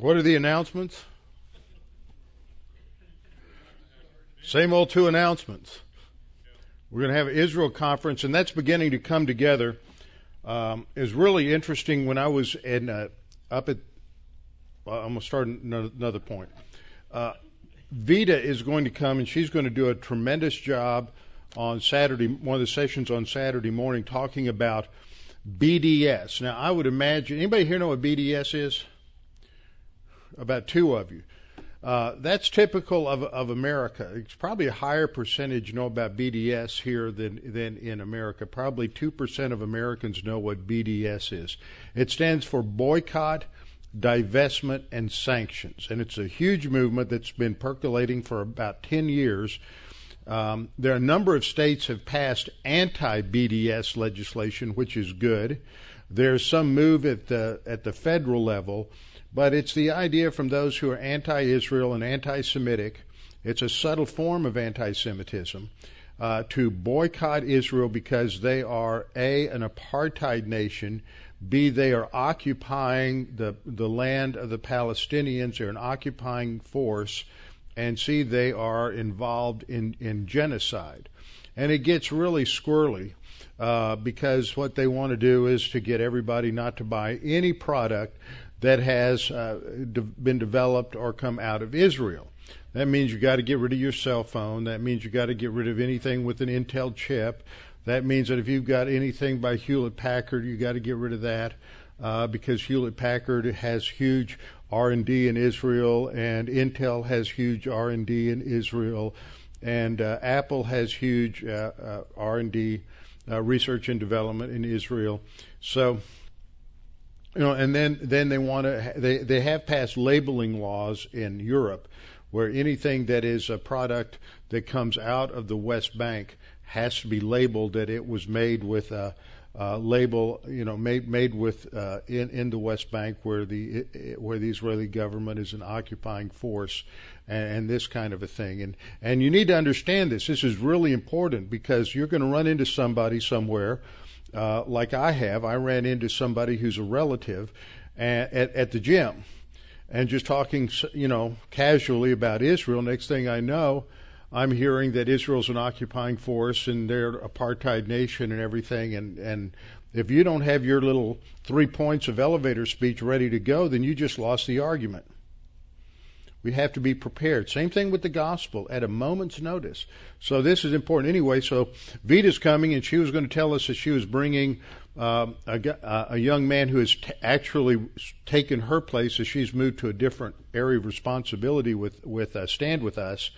What are the announcements? Same old two announcements. We're going to have an Israel conference, and that's beginning to come together. Um, it really interesting when I was in uh, up at. Well, I'm going to start another point. Uh, Vita is going to come, and she's going to do a tremendous job on Saturday, one of the sessions on Saturday morning, talking about BDS. Now, I would imagine anybody here know what BDS is? About two of you. Uh, that's typical of, of America. It's probably a higher percentage know about BDS here than, than in America. Probably 2% of Americans know what BDS is. It stands for Boycott, Divestment, and Sanctions. And it's a huge movement that's been percolating for about 10 years. Um, there are a number of states have passed anti-BDS legislation, which is good. There's some move at the at the federal level but it's the idea from those who are anti Israel and anti Semitic, it's a subtle form of anti Semitism, uh, to boycott Israel because they are A, an apartheid nation, B, they are occupying the, the land of the Palestinians, they're an occupying force, and C, they are involved in, in genocide. And it gets really squirrely. Uh, because what they want to do is to get everybody not to buy any product that has uh, de- been developed or come out of Israel. That means you got to get rid of your cell phone. That means you got to get rid of anything with an Intel chip. That means that if you've got anything by Hewlett Packard, you got to get rid of that uh, because Hewlett Packard has huge R&D in Israel, and Intel has huge R&D in Israel, and uh, Apple has huge uh, uh R&D uh, research and development in Israel. So you know, and then then they want to they they have passed labeling laws in Europe where anything that is a product that comes out of the West Bank has to be labeled that it was made with a, label, you know, made made with uh, in in the West Bank where the where the Israeli government is an occupying force, and, and this kind of a thing. And and you need to understand this. This is really important because you're going to run into somebody somewhere uh, like I have, I ran into somebody who's a relative at, at, at the gym and just talking, you know, casually about Israel. Next thing I know, I'm hearing that Israel's an occupying force and they're apartheid nation and everything. And, and if you don't have your little three points of elevator speech ready to go, then you just lost the argument. We have to be prepared. Same thing with the gospel at a moment's notice. So this is important anyway. So Vita's coming, and she was going to tell us that she was bringing uh, a, a, young man who has t- actually taken her place as she's moved to a different area of responsibility with with uh, Stand with Us.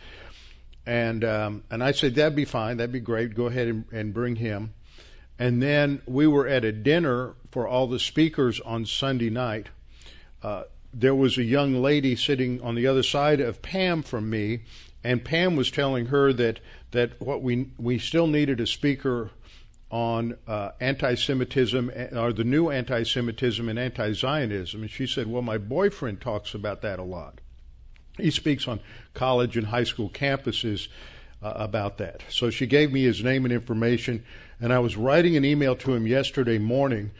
And um, and I said that'd be fine, that'd be great. Go ahead and, and bring him. And then we were at a dinner for all the speakers on Sunday night. Uh, there was a young lady sitting on the other side of Pam from me, and Pam was telling her that that what we we still needed a speaker on uh, anti-Semitism or the new anti-Semitism and anti-Zionism, and she said, "Well, my boyfriend talks about that a lot. He speaks on college and high school campuses." Uh, about that. So she gave me his name and information, and I was writing an email to him yesterday morning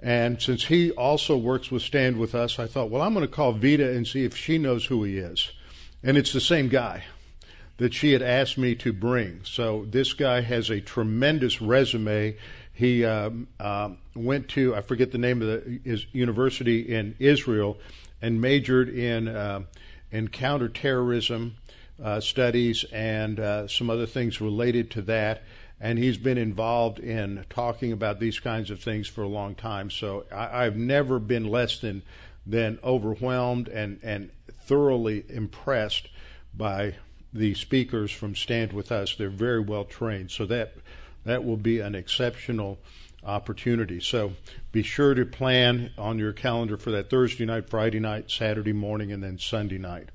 and since he also works with Stand With Us, I thought, well, I'm going to call Vita and see if she knows who he is. And it's the same guy that she had asked me to bring. So this guy has a tremendous resume. He uh, went to, I forget the name of the his university in Israel and majored in, uh, in counterterrorism uh, studies and uh, some other things related to that and he's been involved in talking about these kinds of things for a long time. So I, have never been less than than overwhelmed and and thoroughly impressed by the speakers from Stand with Us. They're very well trained, so that that will be an exceptional opportunity. So be sure to plan on your calendar for that Thursday night, Friday night, Saturday morning, and then Sunday night.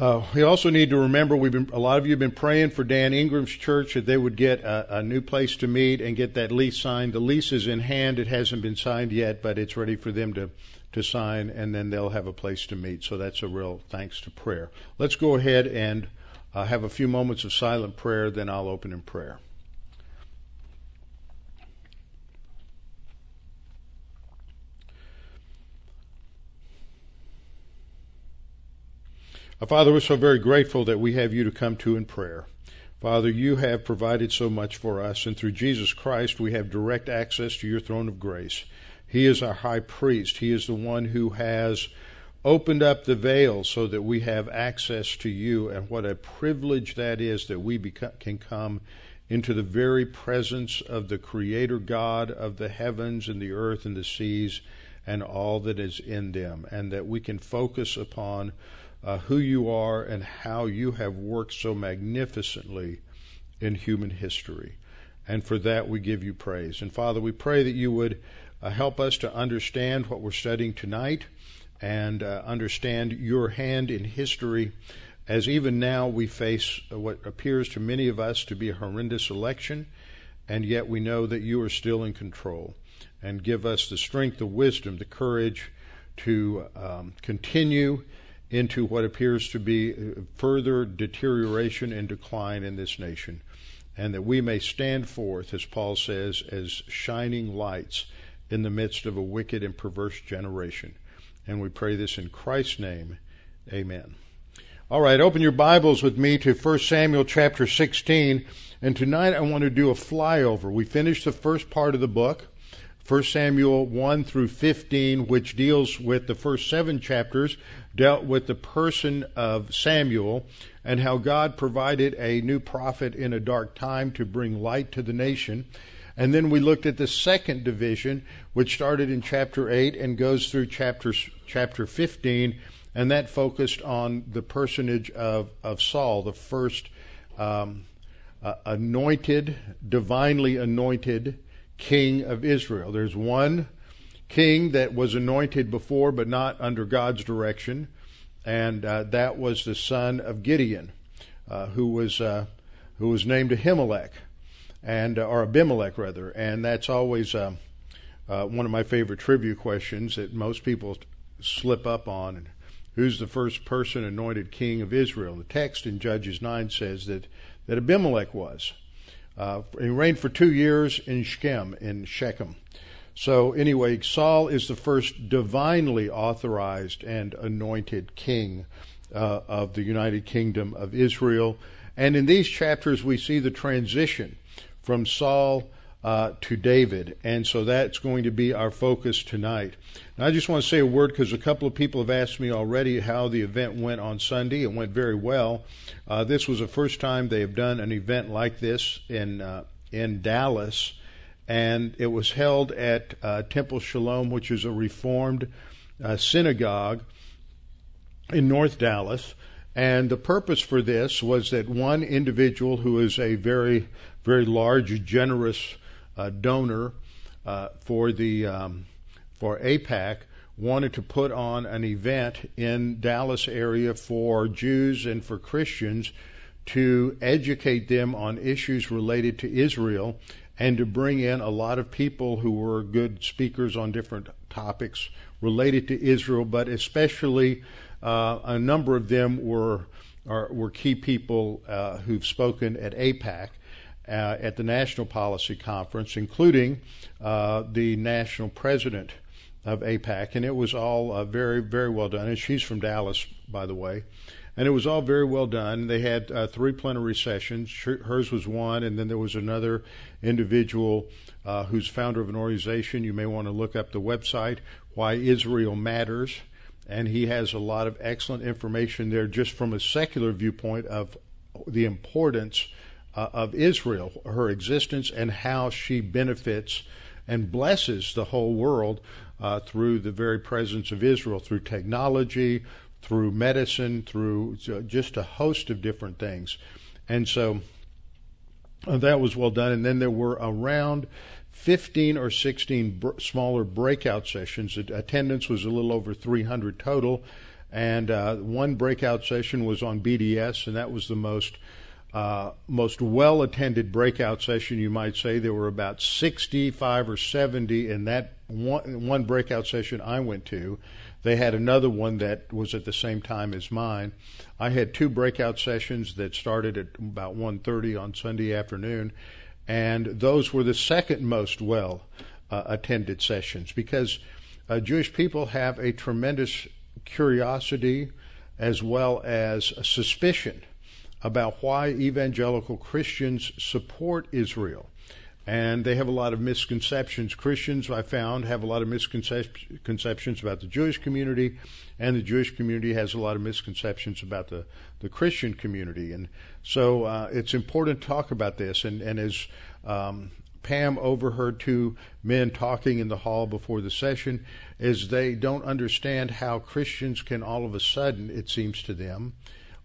Uh, we also need to remember we've been a lot of you have been praying for Dan Ingram's church that they would get a, a, new place to meet and get that lease signed. The lease is in hand; it hasn't been signed yet, but it's ready for them to to sign, and then they'll have a place to meet. So that's a real thanks to prayer. Let's go ahead and uh, have a few moments of silent prayer. Then I'll open in prayer. Father, we're so very grateful that we have you to come to in prayer. Father, you have provided so much for us, and through Jesus Christ we have direct access to your throne of grace. He is our high priest. He is the one who has opened up the veil so that we have access to you, and what a privilege that is that we become, can come into the very presence of the Creator God of the heavens and the earth and the seas and all that is in them, and that we can focus upon uh, who you are and how you have worked so magnificently in human history. And for that we give you praise. And Father, we pray that you would uh, help us to understand what we're studying tonight and uh, understand your hand in history as even now we face what appears to many of us to be a horrendous election, and yet we know that you are still in control. And give us the strength, the wisdom, the courage to um, continue into what appears to be further deterioration and decline in this nation, and that we may stand forth, as Paul says, as shining lights in the midst of a wicked and perverse generation. And we pray this in Christ's name. Amen. All right, open your Bibles with me to 1 Samuel chapter 16. And tonight I want to do a flyover. We finished the first part of the book, 1 Samuel 1 through 15, which deals with the first seven chapters, dealt with the person of Samuel and how God provided a new prophet in a dark time to bring light to the nation. And then we looked at the second division, which started in chapter 8 and goes through chapter, chapter 15, and that focused on the personage of, of Saul, the first um, uh, anointed, divinely anointed king of Israel. There's one king that was anointed before, but not under God's direction, and uh, that was the son of Gideon, uh, who was uh, who was named Ahimelech and uh, or Abimelech rather, and that's always uh, uh, one of my favorite trivia questions that most people slip up on. Who's the first person anointed king of Israel? The text in Judges nine says that that Abimelech was. Uh, he reigned for two years in Shechem, in Shechem. So anyway, Saul is the first divinely authorized and anointed king uh, of the United Kingdom of Israel. And in these chapters, we see the transition from Saul uh, to David. And so that's going to be our focus tonight. Now, I just want to say a word because a couple of people have asked me already how the event went on Sunday. It went very well. Uh, this was the first time they have done an event like this in uh, in Dallas, and it was held at uh, Temple Shalom, which is a Reformed uh, synagogue in North Dallas. And the purpose for this was that one individual who is a very, very large, generous uh, donor uh, for the um, for AIPAC wanted to put on an event in Dallas area for Jews and for Christians to educate them on issues related to Israel and to bring in a lot of people who were good speakers on different topics related to Israel, but especially uh, a number of them were are, were key people uh, who've spoken at AIPAC. uh, at the National Policy Conference, including uh, the national president of AIPAC, and it was all uh, very, very well done. And she's from Dallas, by the way. And it was all very well done. They had uh, three plenary sessions. Hers was one, and then there was another individual uh, who's founder of an organization. You may want to look up the website, Why Israel Matters. And he has a lot of excellent information there just from a secular viewpoint of the importance uh, of Israel, her existence, and how she benefits and blesses the whole world uh, through the very presence of Israel, through technology, through medicine, through just a host of different things. And so uh, that was well done. And then there were around 15 or 16 br- smaller breakout sessions. Attendance was a little over 300 total. And uh, one breakout session was on BDS, and that was the most uh, most well attended breakout session, you might say. There were about 65 or 70 in that one, one breakout session I went to. They had another one that was at the same time as mine. I had two breakout sessions that started at about 1:30 on Sunday afternoon, and those were the second most well uh, attended sessions because uh, Jewish people have a tremendous curiosity as well as suspicion about why evangelical Christians support Israel. And they have a lot of misconceptions. Christians, I found, have a lot of misconceptions about the Jewish community, and the Jewish community has a lot of misconceptions about the, the Christian community. And so uh, it's important to talk about this. And, and as um, Pam overheard two men talking in the hall before the session, is they don't understand how Christians can all of a sudden, it seems to them,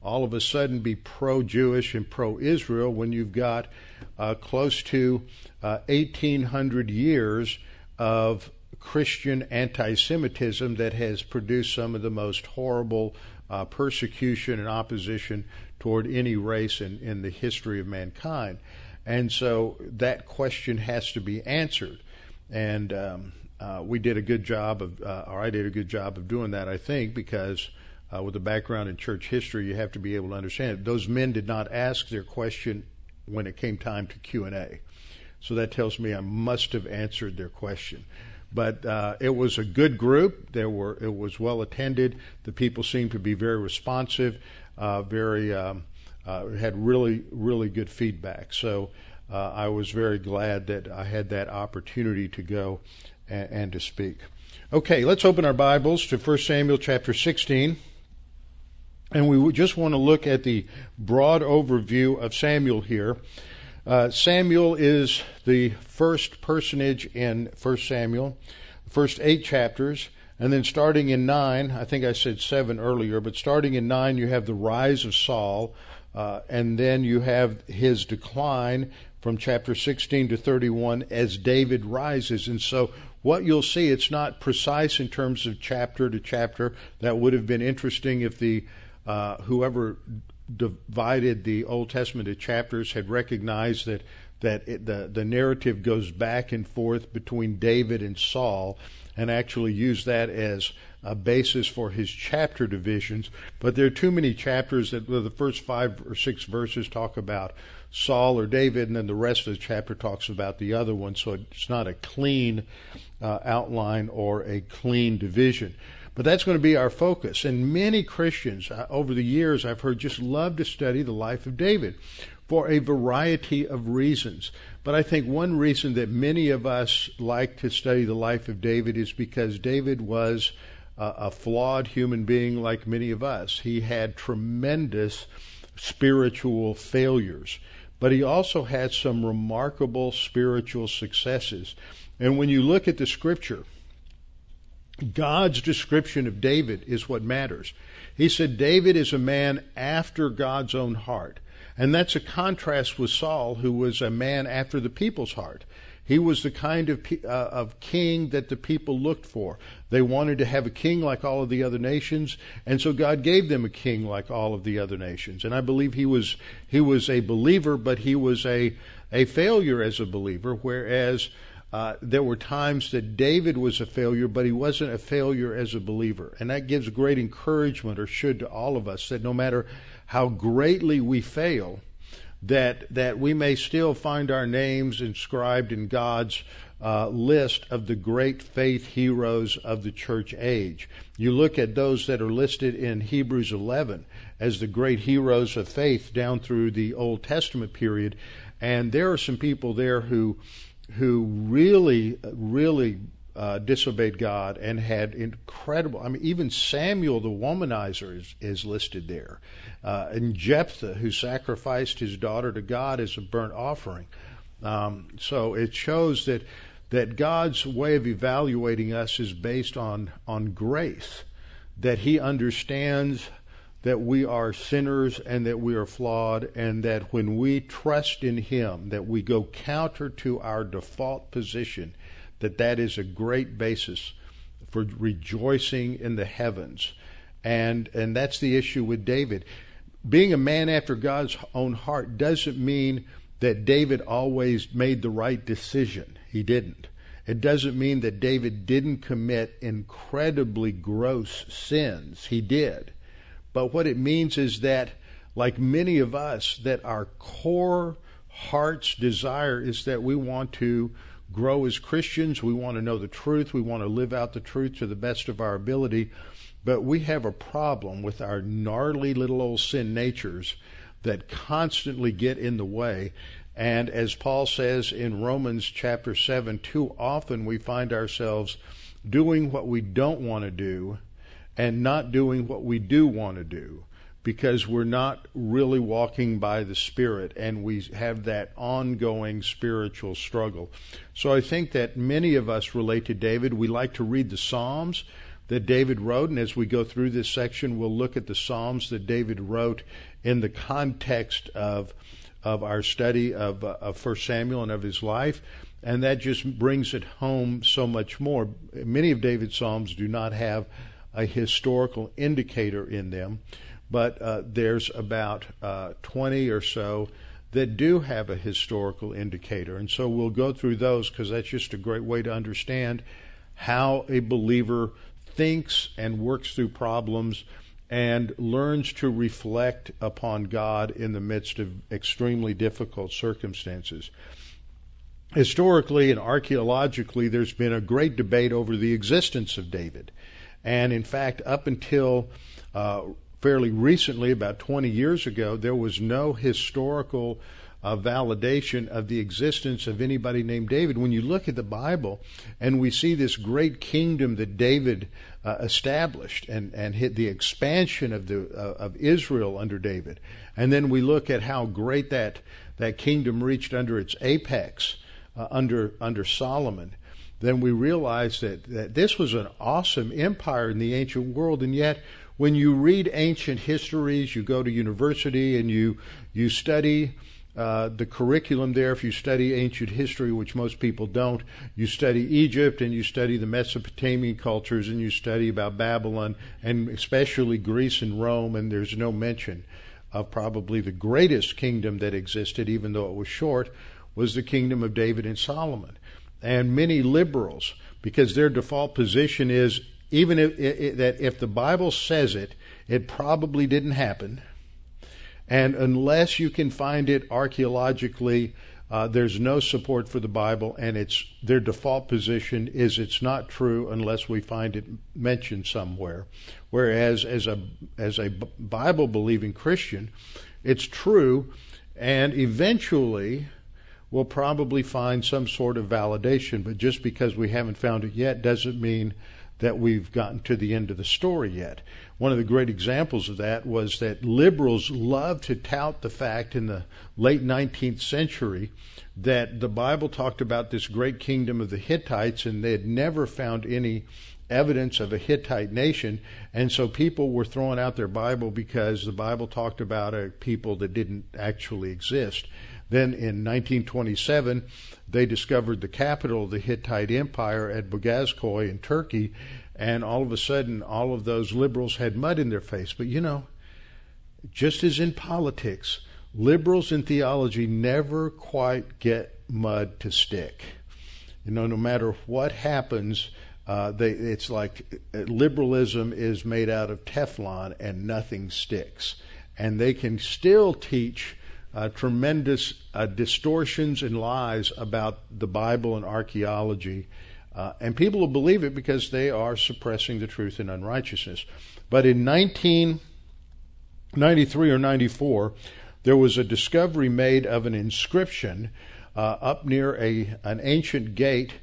all of a sudden be pro Jewish and pro Israel when you've got uh, close to uh, 1,800 years of Christian anti Semitism that has produced some of the most horrible uh, persecution and opposition toward any race in, in the history of mankind. And so that question has to be answered. And um, uh, we did a good job of, uh, or I did a good job of doing that, I think, because uh, with a background in church history, you have to be able to understand it. Those men did not ask their question when it came time to Q and A, so that tells me I must have answered their question. But uh, it was a good group. There were it was well attended. The people seemed to be very responsive, uh, very um, uh, had really really good feedback. So. Uh, I was very glad that I had that opportunity to go and, and to speak. Okay, let's open our Bibles to 1 Samuel chapter 16. And we just want to look at the broad overview of Samuel here. Uh, Samuel is the first personage in 1 Samuel, the first eight chapters. And then starting in 9, I think I said 7 earlier, but starting in 9, you have the rise of Saul. Uh, and then you have his decline from chapter 16 to 31 as David rises. And so what you'll see, it's not precise in terms of chapter to chapter. That would have been interesting if the uh, whoever divided the Old Testament into chapters had recognized that that it, the the narrative goes back and forth between David and Saul, and actually used that as a basis for his chapter divisions. But there are too many chapters that the first five or six verses talk about Saul or David, and then the rest of the chapter talks about the other one. So it's not a clean uh, outline or a clean division. But that's going to be our focus. And many Christians uh, over the years I've heard just love to study the life of David for a variety of reasons. But I think one reason that many of us like to study the life of David is because David was uh, a flawed human being like many of us. He had tremendous spiritual failures, but he also had some remarkable spiritual successes. And when you look at the scripture, God's description of David is what matters. He said David is a man after God's own heart. And that's a contrast with Saul, who was a man after the people's heart. He was the kind of, uh, of king that the people looked for. They wanted to have a king like all of the other nations, and so God gave them a king like all of the other nations. And I believe he was he was a believer, but he was a a failure as a believer, whereas uh, there were times that David was a failure, but he wasn't a failure as a believer. And that gives great encouragement, or should to all of us, that no matter how greatly we fail, that, that we may still find our names inscribed in God's uh, list of the great faith heroes of the church age. You look at those that are listed in Hebrews 11 as the great heroes of faith down through the Old Testament period, and there are some people there who who really, really uh, disobeyed God and had incredible. I mean, even Samson the womanizer is, is listed there, uh, and Jephthah who sacrificed his daughter to God as a burnt offering. Um, so it shows that that God's way of evaluating us is based on on grace, that He understands that we are sinners and that we are flawed, and that when we trust in Him, that we go counter to our default position, that that is a great basis for rejoicing in the heavens. And, and that's the issue with David. Being a man after God's own heart doesn't mean that David always made the right decision. He didn't. It doesn't mean that David didn't commit incredibly gross sins. He did. But what it means is that, like many of us, that our core heart's desire is that we want to grow as Christians. We want to know the truth. We want to live out the truth to the best of our ability. But we have a problem with our gnarly little old sin natures that constantly get in the way. And as Paul says in Romans chapter 7, too often we find ourselves doing what we don't want to do and not doing what we do want to do because we're not really walking by the Spirit and we have that ongoing spiritual struggle. So I think that many of us relate to David. We like to read the Psalms that David wrote, and as we go through this section, we'll look at the Psalms that David wrote in the context of of our study of uh, of First Samuel and of his life, and that just brings it home so much more. Many of David's Psalms do not have a historical indicator in them, but uh, there's about uh, 20 or so that do have a historical indicator. And so we'll go through those because that's just a great way to understand how a believer thinks and works through problems and learns to reflect upon God in the midst of extremely difficult circumstances. Historically and archaeologically, there's been a great debate over the existence of David. And in fact, up until uh, fairly recently, about 20 years ago, there was no historical uh, validation of the existence of anybody named David. When you look at the Bible and we see this great kingdom that David uh, established and, and hit the expansion of the uh, of Israel under David, and then we look at how great that that kingdom reached under its apex uh, under under Solomon, then we realize that, that this was an awesome empire in the ancient world, and yet when you read ancient histories, you go to university and you you study uh, the curriculum there, if you study ancient history, which most people don't, you study Egypt and you study the Mesopotamian cultures and you study about Babylon and especially Greece and Rome, and there's no mention of probably the greatest kingdom that existed, even though it was short, was the kingdom of David and Solomon. And many liberals, because their default position is even if, that if the Bible says it, it probably didn't happen and unless you can find it archaeologically, uh, there's no support for the Bible, and it's their default position is it's not true unless we find it mentioned somewhere. Whereas as a as a Bible believing Christian, it's true, and eventually we'll probably find some sort of validation. But just because we haven't found it yet doesn't mean that we've gotten to the end of the story yet. One of the great examples of that was that liberals loved to tout the fact in the late 19th century that the Bible talked about this great kingdom of the Hittites and they had never found any evidence of a Hittite nation. And so people were throwing out their Bible because the Bible talked about a people that didn't actually exist. Then in 1927, they discovered the capital of the Hittite Empire at Bogazkoy in Turkey, and all of a sudden all of those liberals had mud in their face. But you know, just as in politics, liberals in theology never quite get mud to stick. You know, no matter what happens, uh, they, it's like uh, liberalism is made out of Teflon and nothing sticks. And they can still teach uh, tremendous uh, distortions and lies about the Bible and archaeology uh, and people will believe it because they are suppressing the truth in unrighteousness. But in 1993 or 94, there was a discovery made of an inscription uh, up near a an ancient gate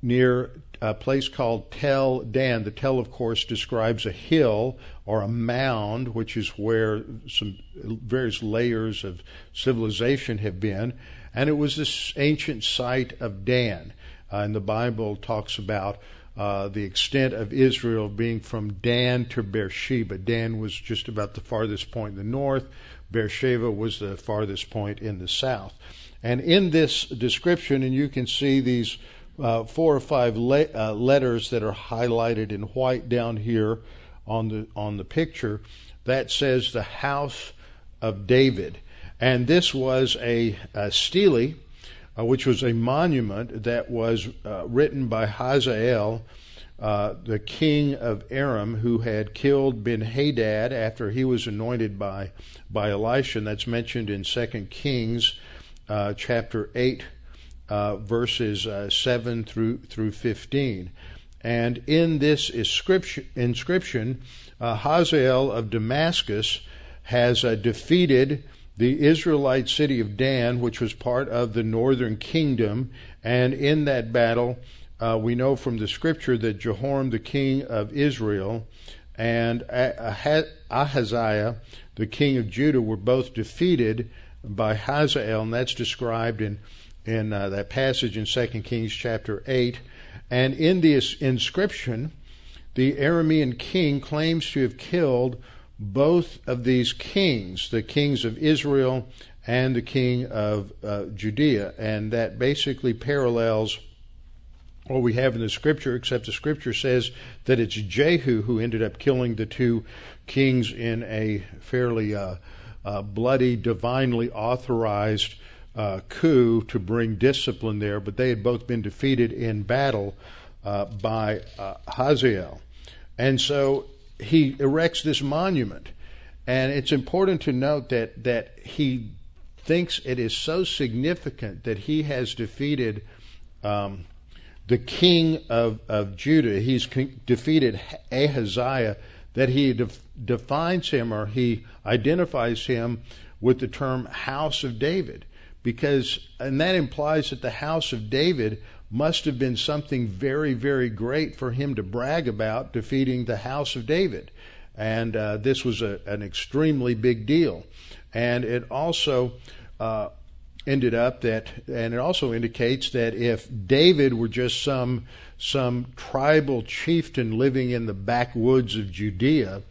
near a place called Tel Dan. The Tel, of course, describes a hill or a mound, which is where some various layers of civilization have been. And it was this ancient site of Dan. Uh, and the Bible talks about uh, the extent of Israel being from Dan to Beersheba. Dan was just about the farthest point in the north. Beersheba was the farthest point in the south. And in this description, and you can see these uh, four or five le- uh, letters that are highlighted in white down here on the on the picture, that says the house of David. And this was a, a stele uh, which was a monument that was uh, written by Hazael, uh, the king of Aram, who had killed Ben Hadad after he was anointed by by Elisha. And that's mentioned in Second Kings uh, chapter eight, uh, verses uh, 7 through, through 15. And in this inscription, uh, Hazael of Damascus has uh, defeated the Israelite city of Dan, which was part of the northern kingdom. And in that battle, uh, we know from the scripture that Jehoram, the king of Israel, and Ahaziah, the king of Judah, were both defeated by Hazael, and that's described in in uh, that passage in 2 Kings chapter 8. And in this inscription, the Aramean king claims to have killed both of these kings, the kings of Israel and the king of uh, Judea. And that basically parallels what we have in the scripture, except the scripture says that it's Jehu who ended up killing the two kings in a fairly uh, uh, bloody, divinely authorized uh, coup to bring discipline there, but they had both been defeated in battle uh, by uh, Hazael. And so he erects this monument. And it's important to note that, that he thinks it is so significant that he has defeated um, the king of, of Judah. He's defeated Ahaziah, that he def- defines him or he identifies him with the term house of David because and that implies that the house of David must have been something very very great for him to brag about defeating the house of David. And uh, this was a, an extremely big deal. And it also uh, ended up that and it also indicates that if David were just some some tribal chieftain living in the backwoods of Judea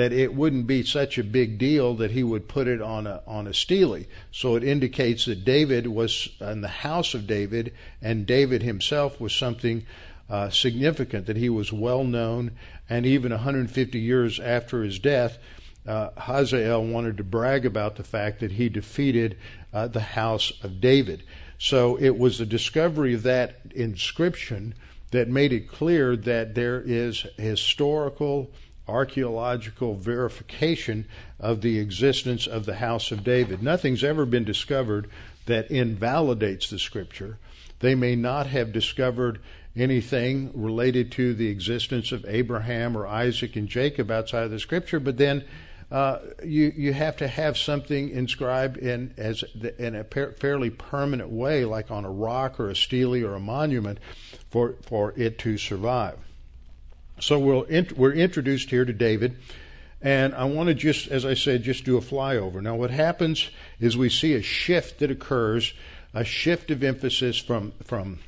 that it wouldn't be such a big deal that he would put it on a on a stele. So it indicates that David was in the house of David, and David himself was something uh, significant. That he was well known, and even 150 years after his death, uh, Hazael wanted to brag about the fact that he defeated uh, the house of David. So it was the discovery of that inscription that made it clear that there is historical archaeological verification of the existence of the house of David. Nothing's ever been discovered that invalidates the scripture. They may not have discovered anything related to the existence of Abraham or Isaac and Jacob outside of the scripture, but then uh, you you have to have something inscribed in as in a fairly permanent way, like on a rock or a stele or a monument, for for it to survive. So we'll int- we're introduced here to David, and I want to just, as I said, just do a flyover. Now, what happens is we see a shift that occurs, a shift of emphasis from from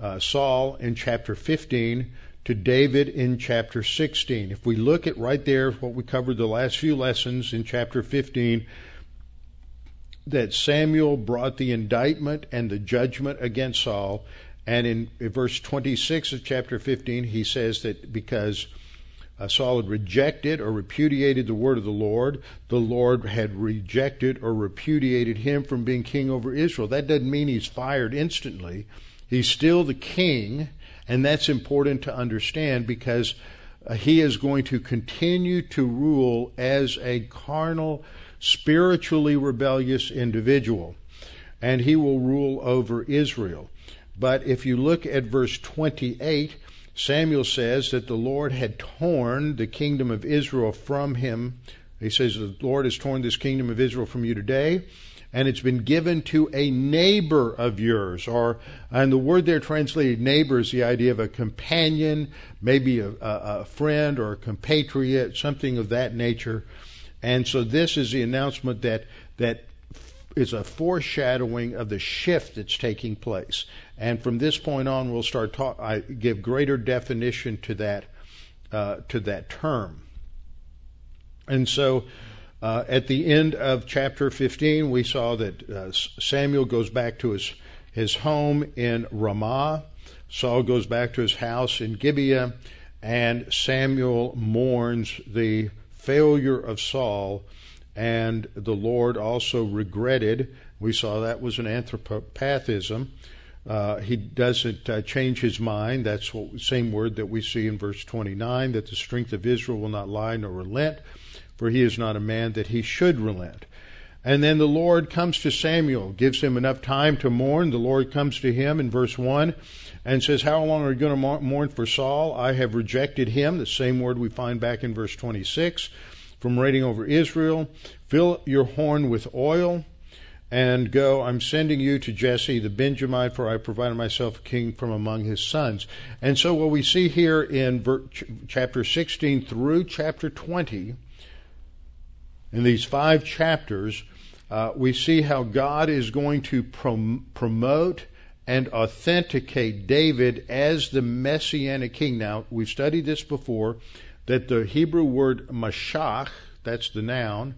uh, Saul in chapter 15 to David in chapter 16. If we look at right there, what we covered the last few lessons in chapter 15, that Samuel brought the indictment and the judgment against Saul, and in verse 26 of chapter 15, he says that because uh, Saul had rejected or repudiated the word of the Lord, the Lord had rejected or repudiated him from being king over Israel. That doesn't mean he's fired instantly. He's still the king, and that's important to understand because uh, he is going to continue to rule as a carnal, spiritually rebellious individual. And he will rule over Israel. But if you look at verse 28, Samuel says that the Lord had torn the kingdom of Israel from him. He says, The Lord has torn this kingdom of Israel from you today, and it's been given to a neighbor of yours. Or, and the word there translated neighbor is the idea of a companion, maybe a, a, a friend or a compatriot, something of that nature. And so this is the announcement that, that is a foreshadowing of the shift that's taking place. And from this point on, we'll start talk. I give greater definition to that uh, to that term. And so, uh, at the end of chapter 15, we saw that uh, Samuel goes back to his his home in Ramah. Saul goes back to his house in Gibeah, and Samuel mourns the failure of Saul and the Lord also regretted. We saw that was an anthropopathism. Uh, he doesn't uh, change his mind. That's the same word that we see in verse 29 that the strength of Israel will not lie nor relent, for he is not a man that he should relent. And then the Lord comes to Samuel, gives him enough time to mourn. The Lord comes to him in verse 1 and says, How long are you going to mourn for Saul? I have rejected him. The same word we find back in verse 26 from reigning over Israel. Fill your horn with oil and go. I'm sending you to Jesse the Benjamite, for I provided myself a king from among his sons. And so, what we see here in chapter 16 through chapter 20, in these five chapters, uh, we see how God is going to prom- promote and authenticate David as the messianic king. Now, we've studied this before that the Hebrew word mashach, that's the noun,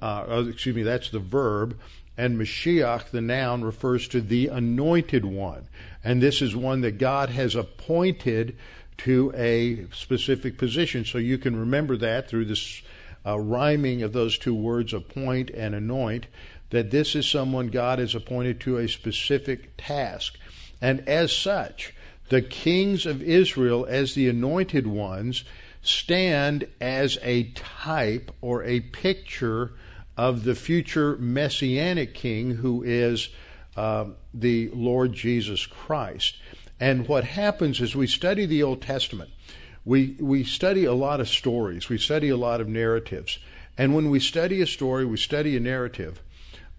uh, oh, excuse me, that's the verb, and Mashiach, the noun, refers to the anointed one. And this is one that God has appointed to a specific position. So you can remember that through this uh, rhyming of those two words, appoint and anoint, that this is someone God has appointed to a specific task. And as such, the kings of Israel, as the anointed ones, stand as a type or a picture of the future messianic king who is uh, the Lord Jesus Christ. And what happens is we study the Old Testament we, we study a lot of stories, we study a lot of narratives. And when we study a story, we study a narrative,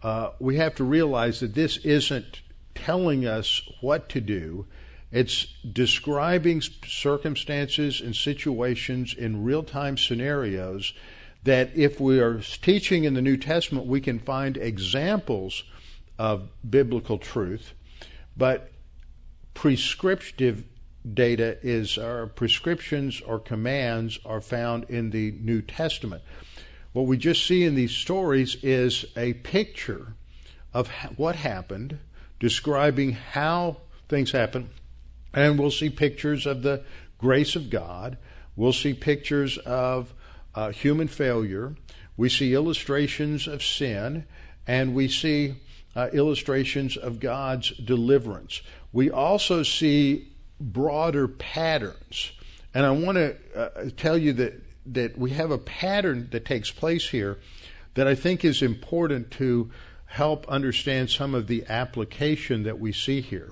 uh, we have to realize that this isn't telling us what to do. It's describing circumstances and situations in real time scenarios that if we are teaching in the New Testament, we can find examples of biblical truth, but prescriptive data is our prescriptions or commands are found in the New Testament. What we just see in these stories is a picture of what happened, describing how things happen, and we'll see pictures of the grace of God. We'll see pictures of uh, human failure. We see illustrations of sin, and we see uh, illustrations of God's deliverance. We also see broader patterns. And I want to uh, tell you that, that we have a pattern that takes place here that I think is important to help understand some of the application that we see here.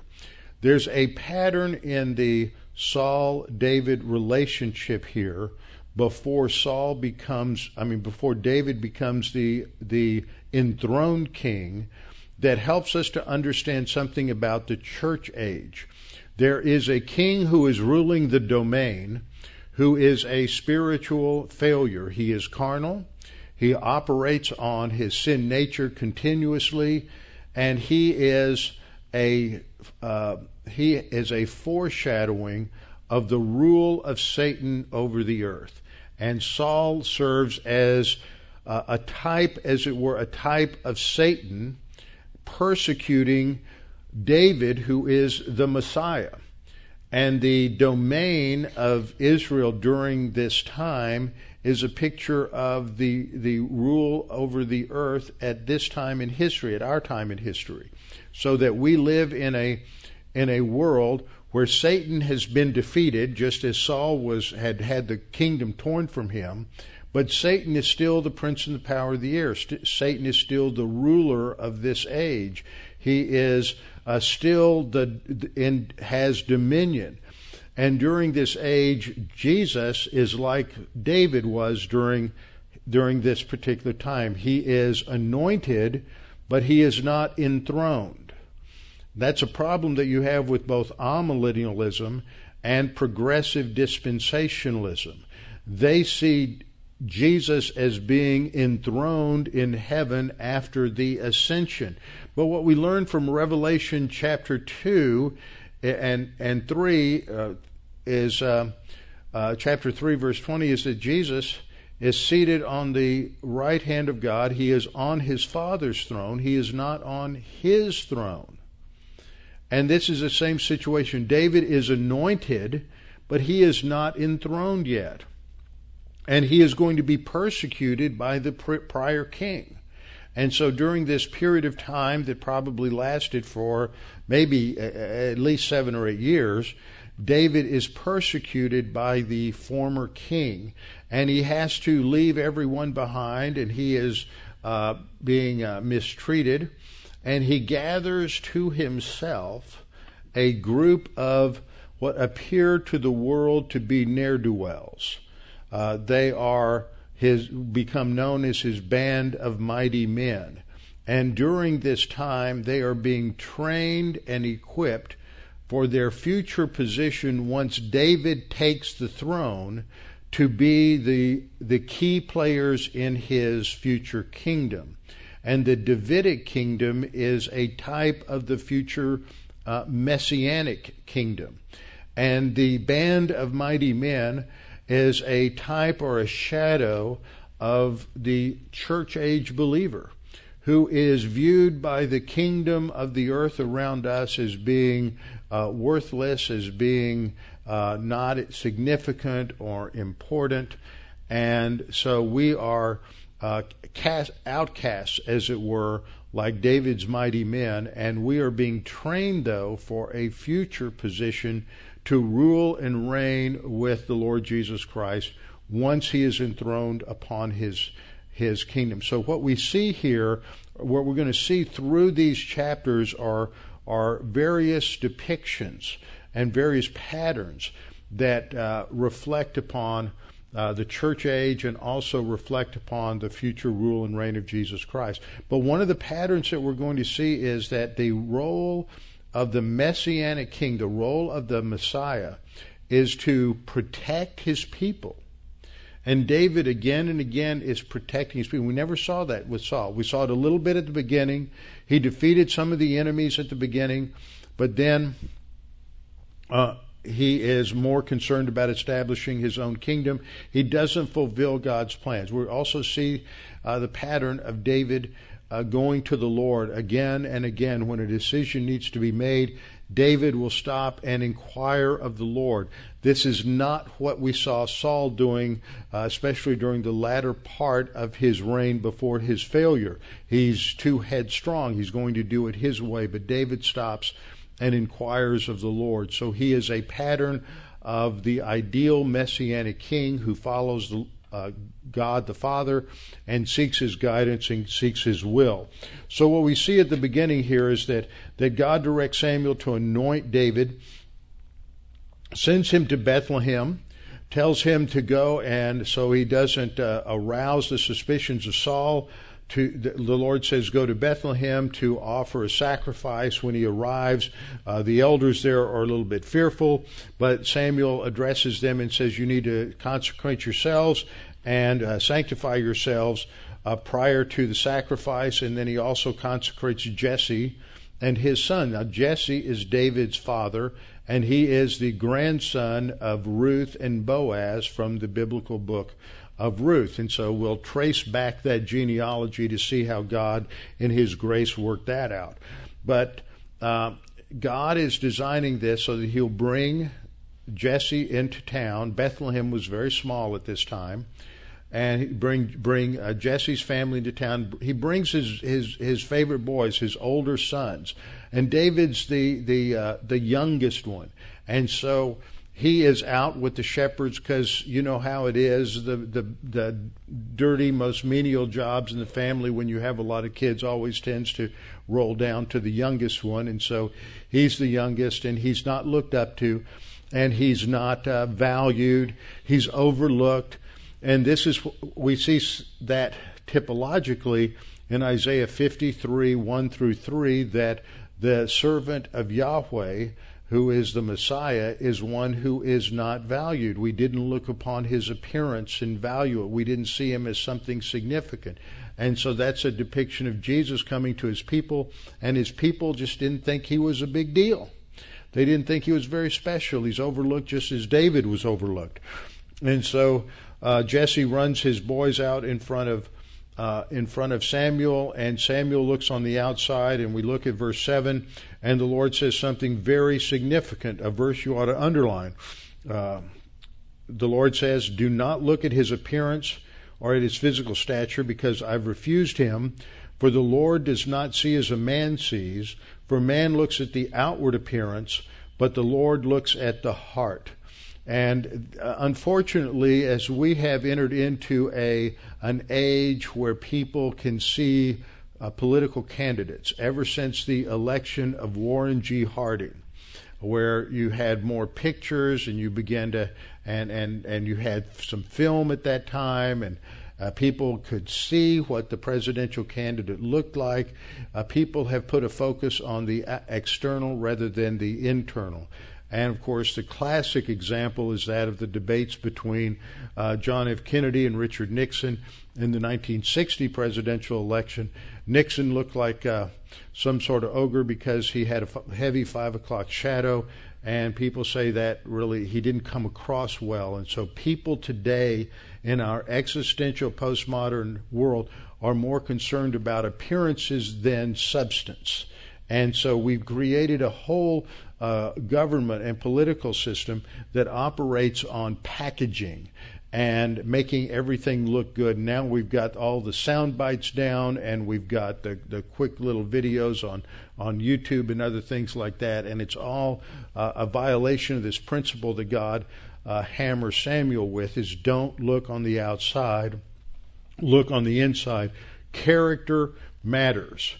There's a pattern in the Saul David relationship here before Saul becomes I mean before David becomes the the enthroned king that helps us to understand something about the church age. There is a king who is ruling the domain who is a spiritual failure. He is carnal. He operates on his sin nature continuously, and he is a uh, he is a foreshadowing of the rule of Satan over the earth. And Saul serves as uh, a type, as it were, a type of Satan persecuting David, who is the Messiah. And the domain of Israel during this time is a picture of the, the rule over the earth at this time in history, at our time in history. So that we live in a, in a world where Satan has been defeated, just as Saul was, had had the kingdom torn from him. But Satan is still the prince and the power of the air. St- Satan is still the ruler of this age. He is uh, still the, in, has dominion. And during this age, Jesus is like David was during during this particular time. He is anointed, but he is not enthroned. That's a problem that you have with both amillennialism and progressive dispensationalism. They see Jesus as being enthroned in heaven after the ascension. But what we learn from Revelation chapter 2 and, and 3 uh, is uh, uh, chapter 3, verse 20 is that Jesus is seated on the right hand of God. He is on his Father's throne. He is not on his throne. And this is the same situation. David is anointed, but he is not enthroned yet and he is going to be persecuted by the prior king. And so during this period of time that probably lasted for maybe at least seven or eight years, David is persecuted by the former king, and he has to leave everyone behind, and he is uh, being uh, mistreated, and he gathers to himself a group of what appear to the world to be ne'er do wells. Uh, they are his become known as his band of mighty men. And during this time, they are being trained and equipped for their future position once David takes the throne to be the, the key players in his future kingdom. And the Davidic kingdom is a type of the future uh, messianic kingdom. And the band of mighty men is a type or a shadow of the church age believer who is viewed by the kingdom of the earth around us as being uh, worthless, as being uh, not significant or important. And so we are uh, cast, outcasts, as it were, like David's mighty men, and we are being trained, though, for a future position to rule and reign with the Lord Jesus Christ once he is enthroned upon his his kingdom. So what we see here, what we're going to see through these chapters are are various depictions and various patterns that uh, reflect upon uh, the church age and also reflect upon the future rule and reign of Jesus Christ. But one of the patterns that we're going to see is that the role of the messianic king, the role of the Messiah, is to protect his people. And David again and again is protecting his people. We never saw that with Saul. We saw it a little bit at the beginning. He defeated some of the enemies at the beginning, but then uh, he is more concerned about establishing his own kingdom. He doesn't fulfill God's plans. We also see uh, the pattern of David uh, going to the Lord again and again when a decision needs to be made. David will stop and inquire of the Lord. This is not what we saw Saul doing, uh, especially during the latter part of his reign before his failure. He's too headstrong. He's going to do it his way. But David stops and inquires of the Lord. So he is a pattern of the ideal messianic king who follows the, uh, God the Father and seeks his guidance and seeks his will. So what we see at the beginning here is that, that God directs Samuel to anoint David, sends him to Bethlehem, tells him to go and so he doesn't uh, arouse the suspicions of Saul to the Lord says, Go to Bethlehem to offer a sacrifice. When he arrives, uh, the elders there are a little bit fearful, but Samuel addresses them and says, You need to consecrate yourselves and uh, sanctify yourselves uh, prior to the sacrifice. And then he also consecrates Jesse and his son. Now, Jesse is David's father, and he is the grandson of Ruth and Boaz from the biblical book of Ruth. And so we'll trace back that genealogy to see how God, in His grace, worked that out. But uh, God is designing this so that He'll bring Jesse into town. Bethlehem was very small at this time. And he bring bring uh, Jesse's family into town. He brings his, his his favorite boys, his older sons, and David's the the uh, the youngest one. And so he is out with the shepherds because you know how it is the, the the dirty most menial jobs in the family when you have a lot of kids always tends to roll down to the youngest one and so he's the youngest and he's not looked up to and he's not uh, valued. He's overlooked. And this is we see that typologically in Isaiah 53 1 through 3 that the servant of Yahweh who is the Messiah, is one who is not valued. We didn't look upon his appearance and value it. We didn't see him as something significant. And so that's a depiction of Jesus coming to his people, and his people just didn't think he was a big deal. They didn't think he was very special. He's overlooked just as David was overlooked. And so uh, Jesse runs his boys out in front of uh, in front of Samuel, and Samuel looks on the outside, and we look at verse 7, and the Lord says something very significant, a verse you ought to underline. Uh, the Lord says, Do not look at his appearance or at his physical stature, because I've refused him. For the Lord does not see as a man sees, for man looks at the outward appearance, but the Lord looks at the heart. And uh, unfortunately, as we have entered into a an age where people can see uh, political candidates, ever since the election of Warren G. Harding, where you had more pictures and you began to and and and you had some film at that time and uh, people could see what the presidential candidate looked like. Uh, people have put a focus on the uh, external rather than the internal. And of course, the classic example is that of the debates between uh, John F. Kennedy and Richard Nixon in the 1960 presidential election. Nixon looked like uh, some sort of ogre because he had a f- heavy five o'clock shadow, and people say that really he didn't come across well. And so people today in our existential postmodern world are more concerned about appearances than substance. And so we've created a whole uh, government and political system that operates on packaging and making everything look good. Now we've got all the sound bites down and we've got the, the quick little videos on, on YouTube and other things like that. And it's all uh, a violation of this principle that God uh, hammer Samuel with is don't look on the outside, look on the inside. Character matters.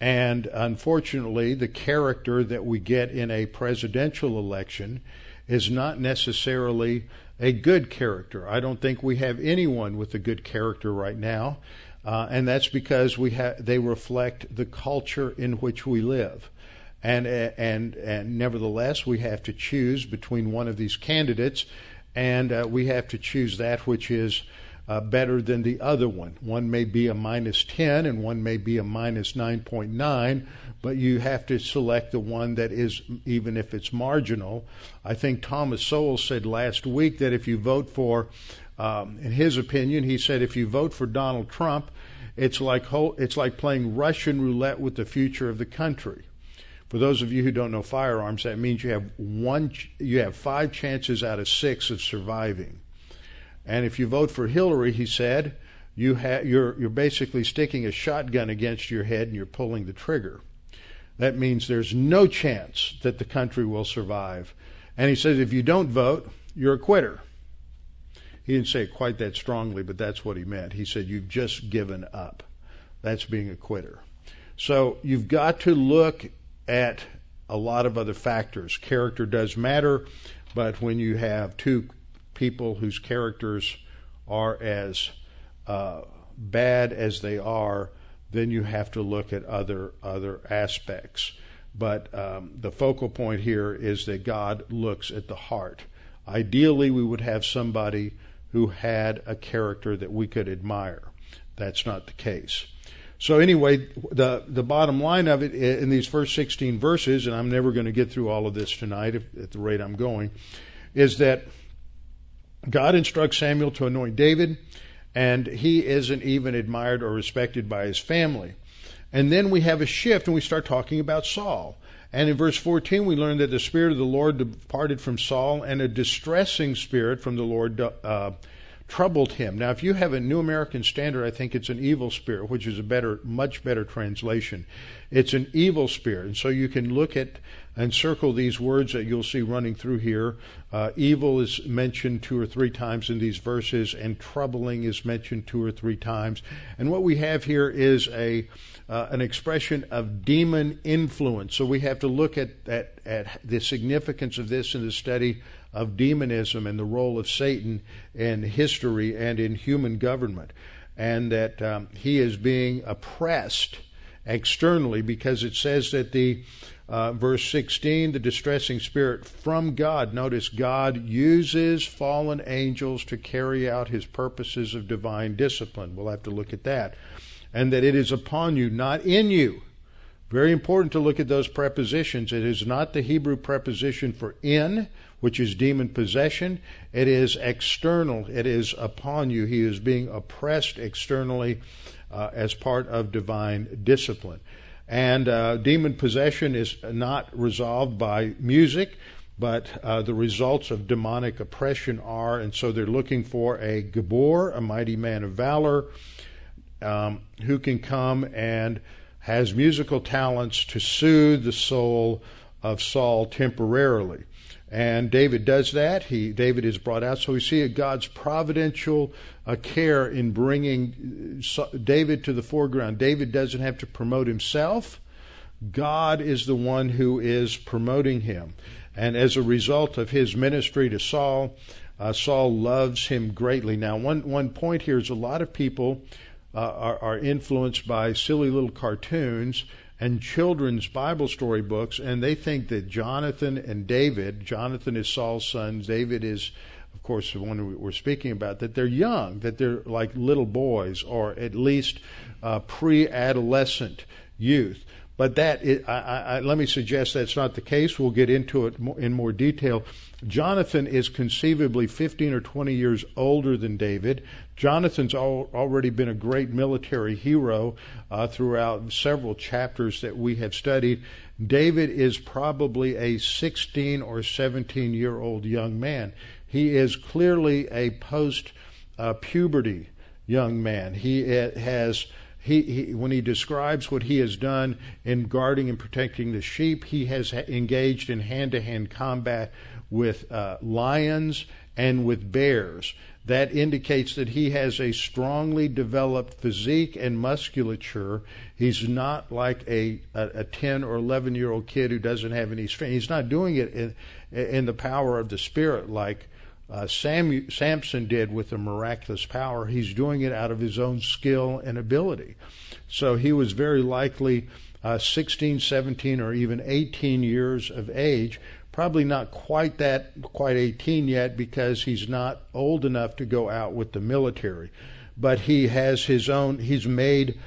And unfortunately, the character that we get in a presidential election is not necessarily a good character. I don't think we have anyone with a good character right now, uh, and that's because we ha- they reflect the culture in which we live and and and nevertheless we have to choose between one of these candidates, and uh, we have to choose that which is uh, better than the other one. One may be a minus 10 and one may be a minus 9.9, but you have to select the one that is, even if it's marginal. I think Thomas Sowell said last week that if you vote for, um, in his opinion, he said if you vote for Donald Trump, it's like it's like playing Russian roulette with the future of the country. For those of you who don't know firearms, that means you have one, you have five chances out of six of surviving. And if you vote for Hillary, he said, you ha- you're, you're basically sticking a shotgun against your head and you're pulling the trigger. That means there's no chance that the country will survive. And he says, if you don't vote, you're a quitter. He didn't say it quite that strongly, but that's what he meant. He said, you've just given up. That's being a quitter. So you've got to look at a lot of other factors. Character does matter, but when you have two people whose characters are as uh, bad as they are, then you have to look at other other aspects. But um, the focal point here is that God looks at the heart. Ideally, we would have somebody who had a character that we could admire. That's not the case. So anyway, the the bottom line of it in these first 16 verses, and I'm never going to get through all of this tonight if, at the rate I'm going, is that God instructs Samuel to anoint David, and he isn't even admired or respected by his family. And then we have a shift, and we start talking about Saul. And in verse 14, we learn that the Spirit of the Lord departed from Saul, and a distressing spirit from the Lord uh, troubled him. Now, if you have a New American Standard, I think it's an evil spirit, which is a better, much better translation. It's an evil spirit. And so you can look at and circle these words that you'll see running through here. Uh, evil is mentioned two or three times in these verses, and troubling is mentioned two or three times. And what we have here is a uh, an expression of demon influence. So we have to look at, at, at the significance of this in the study of demonism and the role of Satan in history and in human government, and that um, he is being oppressed externally because it says that the uh, verse 16, the distressing spirit from God. Notice God uses fallen angels to carry out his purposes of divine discipline. We'll have to look at that. And that it is upon you, not in you. Very important to look at those prepositions. It is not the Hebrew preposition for in, which is demon possession. It is external. It is upon you. He is being oppressed externally uh, as part of divine discipline. And uh, demon possession is not resolved by music, but uh, the results of demonic oppression are, and so they're looking for a gibbor, a mighty man of valor, um, who can come and has musical talents to soothe the soul of Saul temporarily. And David does that. He David is brought out. So we see God's providential uh, care in bringing uh, David to the foreground. David doesn't have to promote himself. God is the one who is promoting him. And as a result of his ministry to Saul, uh, Saul loves him greatly. Now, one, one point here is a lot of people uh, are, are influenced by silly little cartoons and children's Bible story books, and they think that Jonathan and David, Jonathan is Saul's son, David is, of course, the one we're speaking about, that they're young, that they're like little boys, or at least uh, pre adolescent youth. But that, I, I, let me suggest that's not the case. We'll get into it in more detail. Jonathan is conceivably 15 or 20 years older than David. Jonathan's al- already been a great military hero uh, throughout several chapters that we have studied. David is probably a 16 or 17 year old young man. He is clearly a post uh, puberty young man. He uh, has he, he, when he describes what he has done in guarding and protecting the sheep, he has engaged in hand to hand combat with uh, lions and with bears. That indicates that he has a strongly developed physique and musculature. He's not like a, a, a 10 or 11 year old kid who doesn't have any strength. He's not doing it in, in the power of the Spirit like uh, Sam, Samson did with a miraculous power. He's doing it out of his own skill and ability. So he was very likely uh, 16, 17, or even 18 years of age. Probably not quite that, quite 18 yet, because he's not old enough to go out with the military. But he has his own, he's made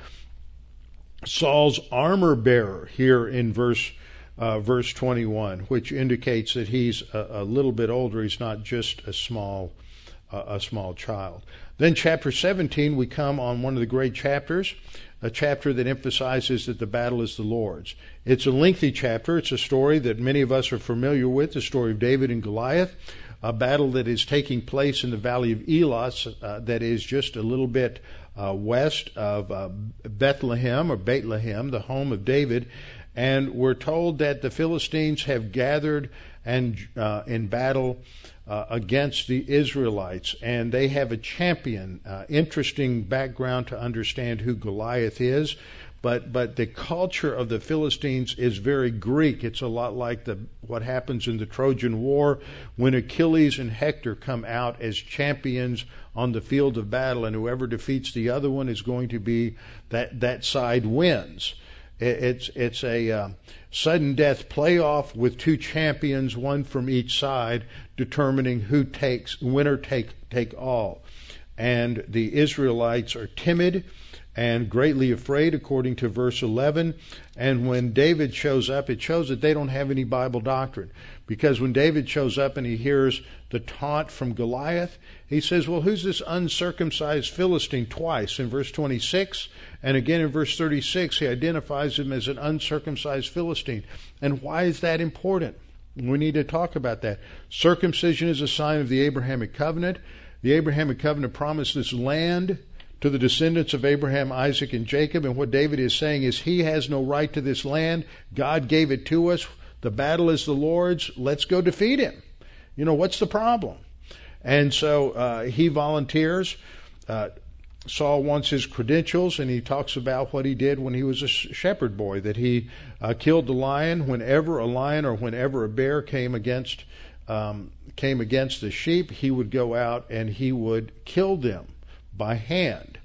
Saul's armor bearer here in verse uh, verse 21, which indicates that he's a, a, little bit older. He's not just a small, uh, a small child. Then, chapter 17, we come on one of the great chapters, a chapter that emphasizes that the battle is the Lord's. It's a lengthy chapter. It's a story that many of us are familiar with, the story of David and Goliath, a battle that is taking place in the valley of Elah, uh, that is just a little bit uh, west of uh, Bethlehem or Bethlehem, the home of David. And we're told that the Philistines have gathered and uh, in battle uh, against the Israelites, and they have a champion. Uh, interesting background to understand who Goliath is, but but the culture of the Philistines is very Greek. It's a lot like the what happens in the Trojan War when Achilles and Hector come out as champions on the field of battle, and whoever defeats the other one is going to be that that side wins. It's it's a uh, sudden death playoff with two champions, one from each side, determining who takes winner take take all. And the Israelites are timid and greatly afraid, according to verse 11. And when David shows up, it shows that they don't have any Bible doctrine. Because when David shows up and he hears the taunt from Goliath, he says, Well, who's this uncircumcised Philistine? Twice in verse 26 and again in verse 36, he identifies him as an uncircumcised Philistine. And why is that important? We need to talk about that. Circumcision is a sign of the Abrahamic covenant. The Abrahamic covenant promised this land to the descendants of Abraham, Isaac, and Jacob. And what David is saying is he has no right to this land. God gave it to us. The battle is the Lord's. Let's go defeat him. You know, what's the problem? And so uh, he volunteers. Uh, Saul wants his credentials, and he talks about what he did when he was a shepherd boy. That he uh, killed the lion whenever a lion or whenever a bear came against um, came against the sheep. He would go out and he would kill them by hand.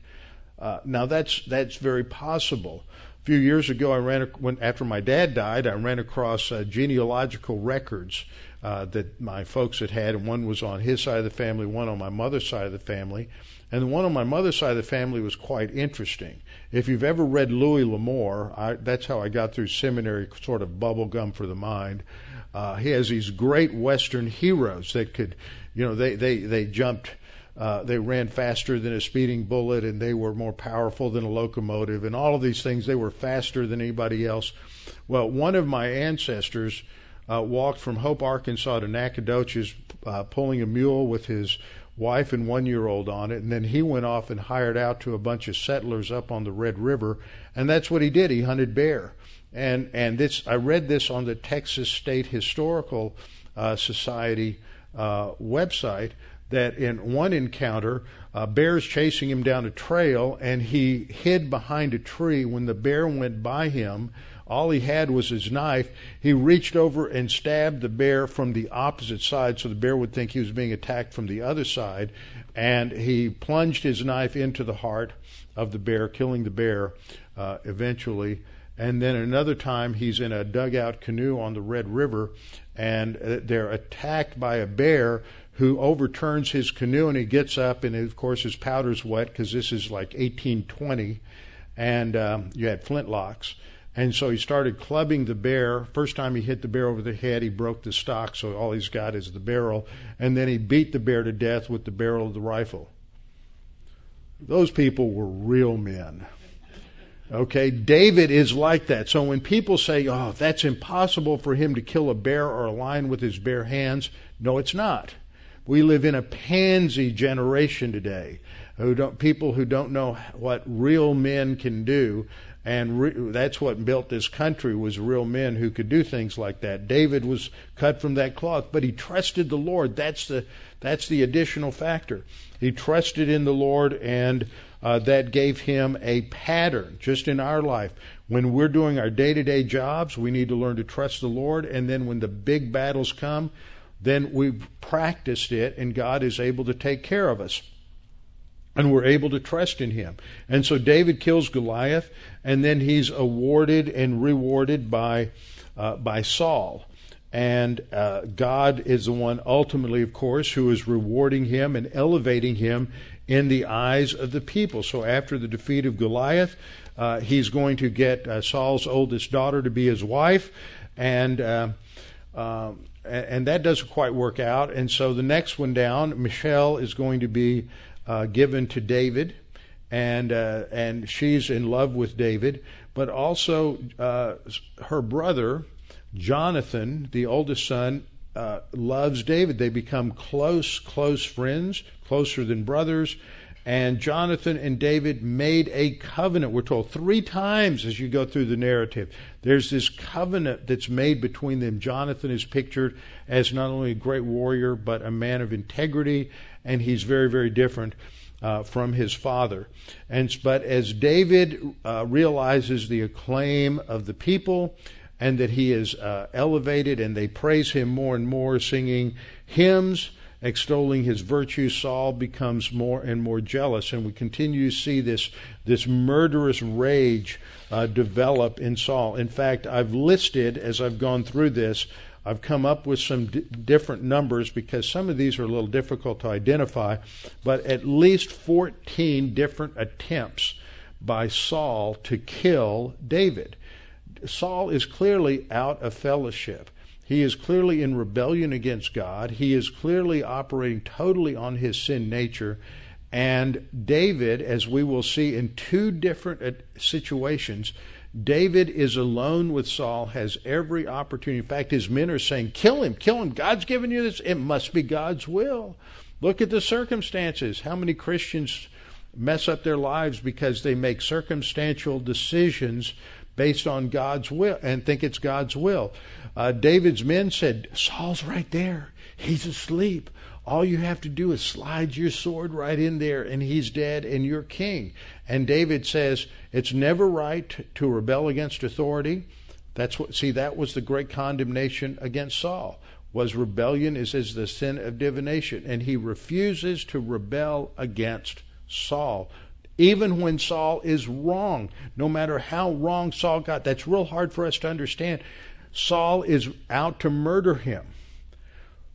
Uh, now that's that's very possible. A few years ago, I ran when after my dad died, I ran across uh, genealogical records uh, that my folks had had, and one was on his side of the family, one on my mother's side of the family and the one on my mother's side of the family was quite interesting. If you've ever read Louis L'Amour, I, that's how I got through seminary, sort of bubble gum for the mind. Uh, he has these great Western heroes that could, you know, they, they, they jumped, uh, they ran faster than a speeding bullet and they were more powerful than a locomotive and all of these things. They were faster than anybody else. Well, one of my ancestors uh, walked from Hope, Arkansas to Nacogdoches, uh, pulling a mule with his wife and one year old on it. And then he went off and hired out to a bunch of settlers up on the Red River. And that's what he did. He hunted bear. And, and this, I read this on the Texas State Historical uh, Society uh, website that in one encounter, uh, bears chasing him down a trail, and he hid behind a tree. When the bear went by him, all he had was his knife. He reached over and stabbed the bear from the opposite side, so the bear would think he was being attacked from the other side. And he plunged his knife into the heart of the bear, killing the bear uh, eventually. And then another time, he's in a dugout canoe on the Red River, and uh, they're attacked by a bear who overturns his canoe and he gets up and of course his powder's wet because this is like 1820 and um, you had flintlocks and so he started clubbing the bear first time he hit the bear over the head he broke the stock so all he's got is the barrel and then he beat the bear to death with the barrel of the rifle those people were real men Okay, David is like that. So when people say, oh, that's impossible for him to kill a bear or a lion with his bare hands, no, it's not. We live in a pansy generation today. Who don't, people who don't know what real men can do, and re, that's what built this country was real men who could do things like that. David was cut from that cloth, but he trusted the Lord. That's the that's the additional factor. He trusted in the Lord, and uh, that gave him a pattern just in our life. When we're doing our day to day jobs, we need to learn to trust the Lord, and then when the big battles come, then we've practiced it and God is able to take care of us. And we're able to trust in him. And so David kills Goliath, and then he's awarded and rewarded by, uh, by Saul. And uh, God is the one, ultimately, of course, who is rewarding him and elevating him in the eyes of the people. So after the defeat of Goliath, uh, he's going to get uh, Saul's oldest daughter to be his wife. And uh, um, and that doesn't quite work out. And so the next one down, Michal is going to be uh, given to David, and uh, and she's in love with David, but also uh, her brother Jonathan, the oldest son, uh, loves David. They become close, close friends, closer than brothers. And Jonathan and David made a covenant. We're told three times as you go through the narrative. There's this covenant that's made between them. Jonathan is pictured as not only a great warrior, but a man of integrity, and he's very, very different uh, from his father. And but as David uh, realizes the acclaim of the people, and that he is uh, elevated, and they praise him more and more, singing hymns extolling his virtues, Saul becomes more and more jealous, and we continue to see this this murderous rage uh, develop in Saul. In fact, I've listed as I've gone through this. I've come up with some d- different numbers because some of these are a little difficult to identify, but at least 14 different attempts by Saul to kill David. Saul is clearly out of fellowship. He is clearly in rebellion against God. He is clearly operating totally on his sin nature. And David, as we will see in two different uh, situations, David is alone with Saul, has every opportunity. In fact, his men are saying, Kill him, kill him. God's given you this. It must be God's will. Look at the circumstances. How many Christians mess up their lives because they make circumstantial decisions based on God's will and think it's God's will. Uh, David's men said, Saul's right there. He's asleep. All you have to do is slide your sword right in there and he's dead and you're king. And David says, it's never right to rebel against authority. That's what, see, that was the great condemnation against Saul was rebellion is, is the sin of divination. And he refuses to rebel against Saul even when Saul is wrong, no matter how wrong Saul got. That's real hard for us to understand. Saul is out to murder him.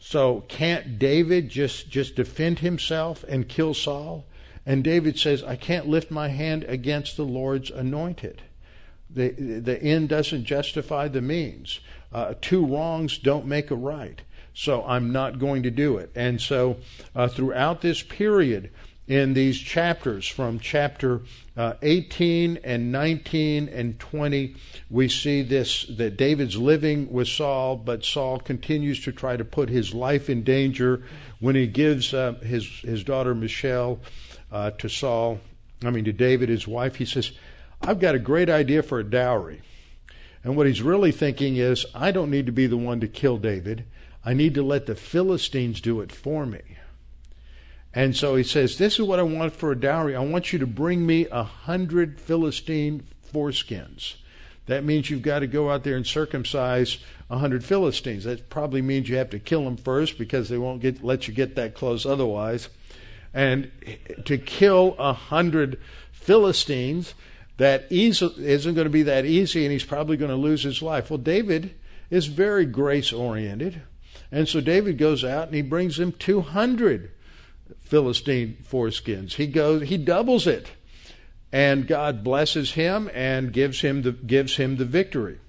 So can't David just, just defend himself and kill Saul? And David says, I can't lift my hand against the Lord's anointed. The, the end doesn't justify the means. Uh, two wrongs don't make a right. So I'm not going to do it. And so uh, throughout this period, in these chapters from chapter uh, 18 and 19 and 20 we see this that David's living with Saul but Saul continues to try to put his life in danger when he gives uh, his his daughter Michal uh, to Saul I mean to David his wife. He says I've got a great idea for a dowry. And what he's really thinking is I don't need to be the one to kill David. I need to let the Philistines do it for me. And so he says, This is what I want for a dowry. I want you to bring me a hundred Philistine foreskins. That means you've got to go out there and circumcise a hundred Philistines. That probably means you have to kill them first because they won't get, let you get that close otherwise. And to kill a hundred Philistines, that easy, isn't going to be that easy, and he's probably going to lose his life. Well, David is very grace oriented. And so David goes out and he brings him 200 Philistine foreskins. He goes, he doubles it, and God blesses him and gives him the gives him the victory.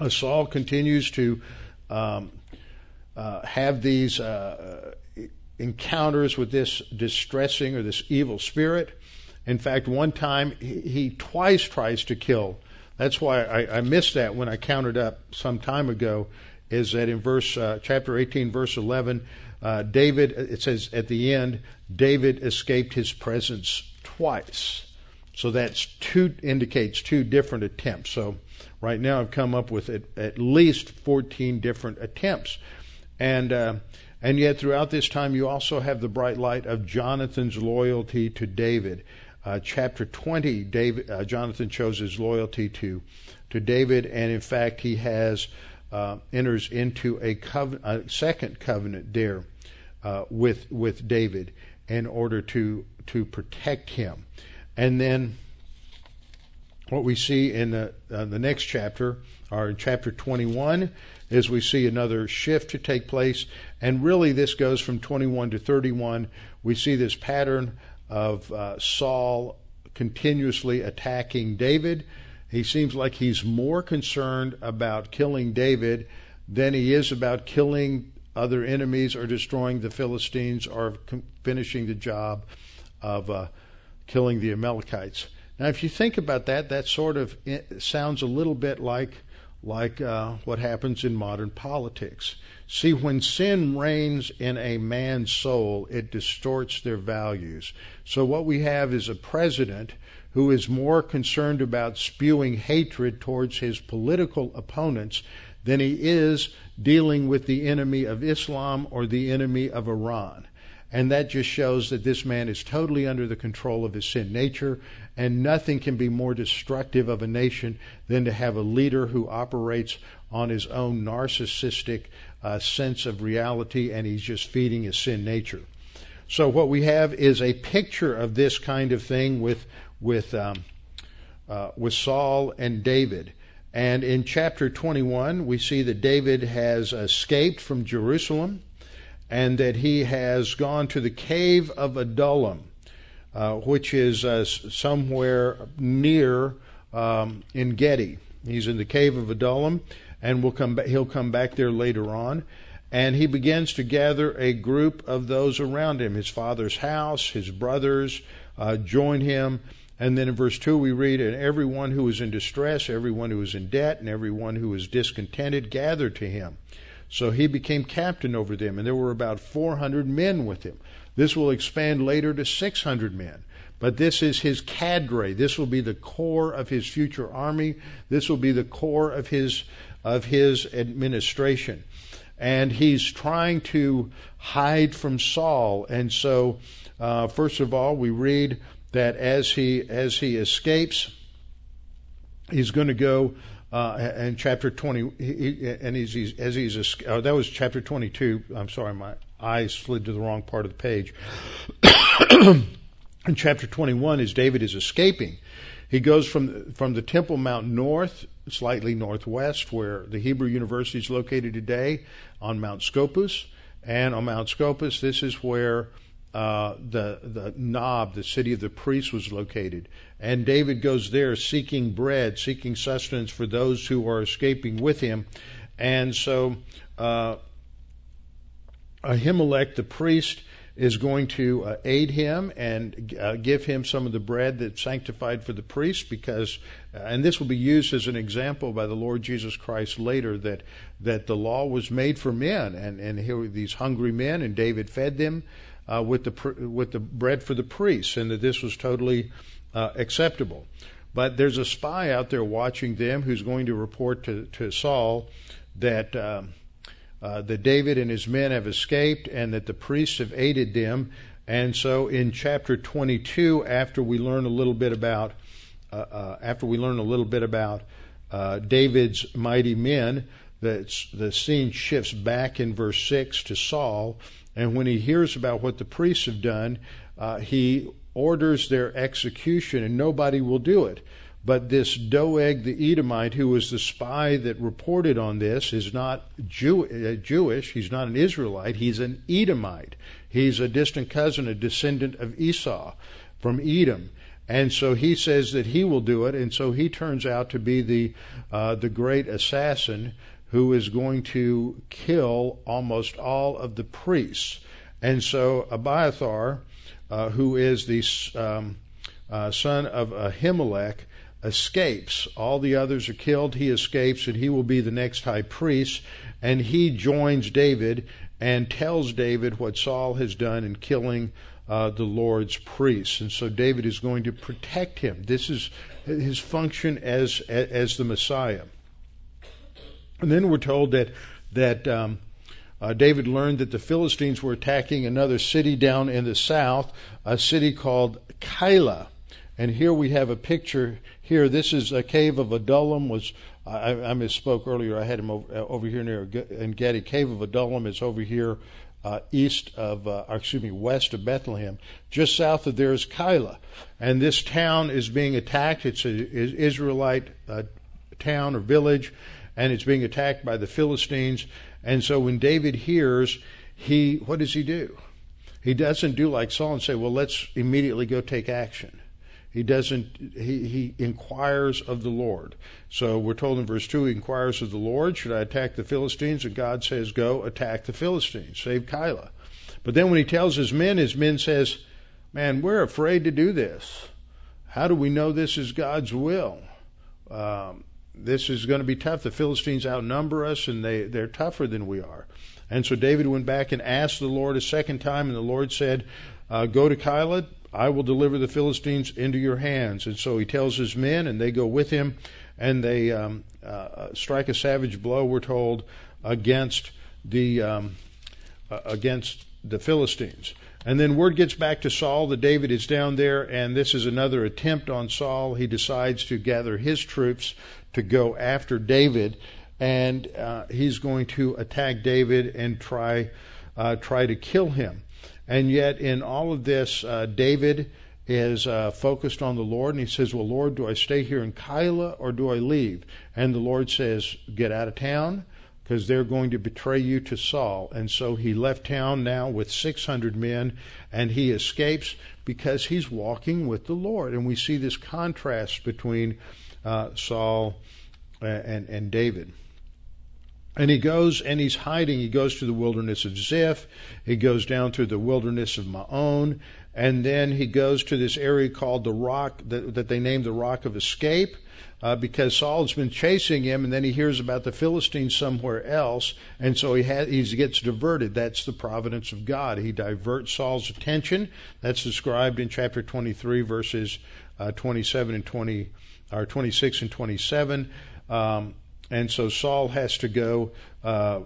Uh, Saul continues to um, uh, have these uh, encounters with this distressing or this evil spirit. In fact, one time he, he twice tries to kill. That's why I, I, missed that when I counted up some time ago. Is that in verse uh, chapter 18, verse 11? Uh, David, it says at the end, David escaped his presence twice. So that's two indicates two different attempts. So right now I've come up with at, at least 14 different attempts, and uh, and yet throughout this time you also have the bright light of Jonathan's loyalty to David. Uh, chapter 20, David, uh, Jonathan shows his loyalty to to David, and in fact he has uh, enters into a, a second covenant there uh, with with David in order to to protect him, and then what we see in the uh, the next chapter, or in chapter 21, is we see another shift to take place, and really this goes from 21 to 31. We see this pattern of uh, Saul continuously attacking David he seems like he's more concerned about killing David than he is about killing other enemies or destroying the Philistines or finishing the job of uh, killing the Amalekites. Now, if you think about that, that sort of sounds a little bit like like uh, what happens in modern politics. See, when sin reigns in a man's soul, it distorts their values. So, what we have is a president who is more concerned about spewing hatred towards his political opponents than he is dealing with the enemy of Islam or the enemy of Iran. And that just shows that this man is totally under the control of his sin nature, and nothing can be more destructive of a nation than to have a leader who operates on his own narcissistic uh, sense of reality and he's just feeding his sin nature. So, what we have is a picture of this kind of thing with, with, um, uh, with Saul and David. And in chapter 21, we see that David has escaped from Jerusalem and that he has gone to the cave of Adullam, uh, which is uh, somewhere near um, En Gedi. He's in the cave of Adullam, and we'll come he'll come back there later on. And he begins to gather a group of those around him. His father's house, his brothers uh, join him, and then in verse 2, we read, And everyone who was in distress, everyone who was in debt, and everyone who was discontented gathered to him. So he became captain over them, and there were about 400 men with him. This will expand later to 600 men. But this is his cadre. This will be the core of his future army. This will be the core of his, of his administration. And he's trying to hide from Saul. And so, uh, first of all, we read that as he as he escapes, he's going to go uh, in chapter twenty. He, and he's, he's, as he's uh, that was chapter twenty two. I'm sorry, my eyes slid to the wrong part of the page. in chapter twenty one, as David is escaping, he goes from from the Temple Mount north, slightly northwest, where the Hebrew University is located today, on Mount Scopus, and on Mount Scopus, this is where uh, the the Nob, the city of the priests, was located, and David goes there seeking bread, seeking sustenance for those who are escaping with him, and so uh, Ahimelech, the priest, is going to uh, aid him and uh, give him some of the bread that's sanctified for the priest because uh, and this will be used as an example by the Lord Jesus Christ later that that the law was made for men and and here were these hungry men and David fed them uh, with the with the bread for the priests, and that this was totally uh, acceptable. But there's a spy out there watching them who's going to report to, to Saul that um, uh, that David and his men have escaped and that the priests have aided them. And so in chapter 22, after we learn a little bit about uh, uh, after we learn a little bit about uh, David's mighty men, the, the scene shifts back in verse 6 to Saul. And when he hears about what the priests have done, uh, he orders their execution, and nobody will do it. But this Doeg the Edomite, who was the spy that reported on this, is not Jew- uh, Jewish. He's not an Israelite. He's an Edomite. He's a distant cousin, a descendant of Esau from Edom. And so he says that he will do it, and so he turns out to be the uh, the great assassin who is going to kill almost all of the priests. And so Abiathar, uh, who is the um, uh, son of Ahimelech, escapes. All the others are killed. He escapes, and he will be the next high priest. And he joins David and tells David what Saul has done in killing uh, the Lord's priests. And so David is going to protect him. This is his function as as the Messiah. And then we're told that that um, uh, David learned that the Philistines were attacking another city down in the south, a city called Keilah. And here we have a picture. Here, this is a cave of Adullam. Was I, I misspoke earlier? I had him over, uh, over here near En Gedi. Cave of Adullam is over here uh, east of, uh, excuse me, west of Bethlehem. Just south of there is Keilah, and this town is being attacked. It's an Israelite uh, town or village, and it's being attacked by the Philistines. And so when David hears, he what does he do? He doesn't do like Saul and say, "Well, let's immediately go take action." He doesn't. He he inquires of the Lord. So we're told in verse two, he inquires of the Lord, "Should I attack the Philistines?" And God says, "Go attack the Philistines, save Keilah." But then when he tells his men, his men says, "Man, we're afraid to do this. How do we know this is God's will?" Um, this is going to be tough. The Philistines outnumber us, and they, they're tougher than we are. And so David went back and asked the Lord a second time, and the Lord said, uh, Go to Keilah, I will deliver the Philistines into your hands. And so he tells his men, and they go with him, and they um, uh, strike a savage blow, we're told, against the, um, uh, against the Philistines. And then word gets back to Saul that David is down there, and this is another attempt on Saul. He decides to gather his troops to go after David, and uh, he's going to attack David and try uh, try to kill him. And yet, in all of this, uh, David is uh, focused on the Lord, and he says, "Well, Lord, do I stay here in Keilah or do I leave?" And the Lord says, "Get out of town." Because they're going to betray you to Saul. And so he left town now with 600 men, and he escapes because he's walking with the Lord. And we see this contrast between uh, Saul and, and David. And he goes and he's hiding. He goes to the wilderness of Ziph. He goes down through the wilderness of Maon. And then he goes to this area called the rock that, that they named the rock of escape. Uh, because Saul's been chasing him, and then he hears about the Philistines somewhere else, and so he, he gets diverted. That's the providence of God. He diverts Saul's attention. That's described in chapter 23, verses uh, 27 and 20 or 26 and 27. Um, and so Saul has to go uh,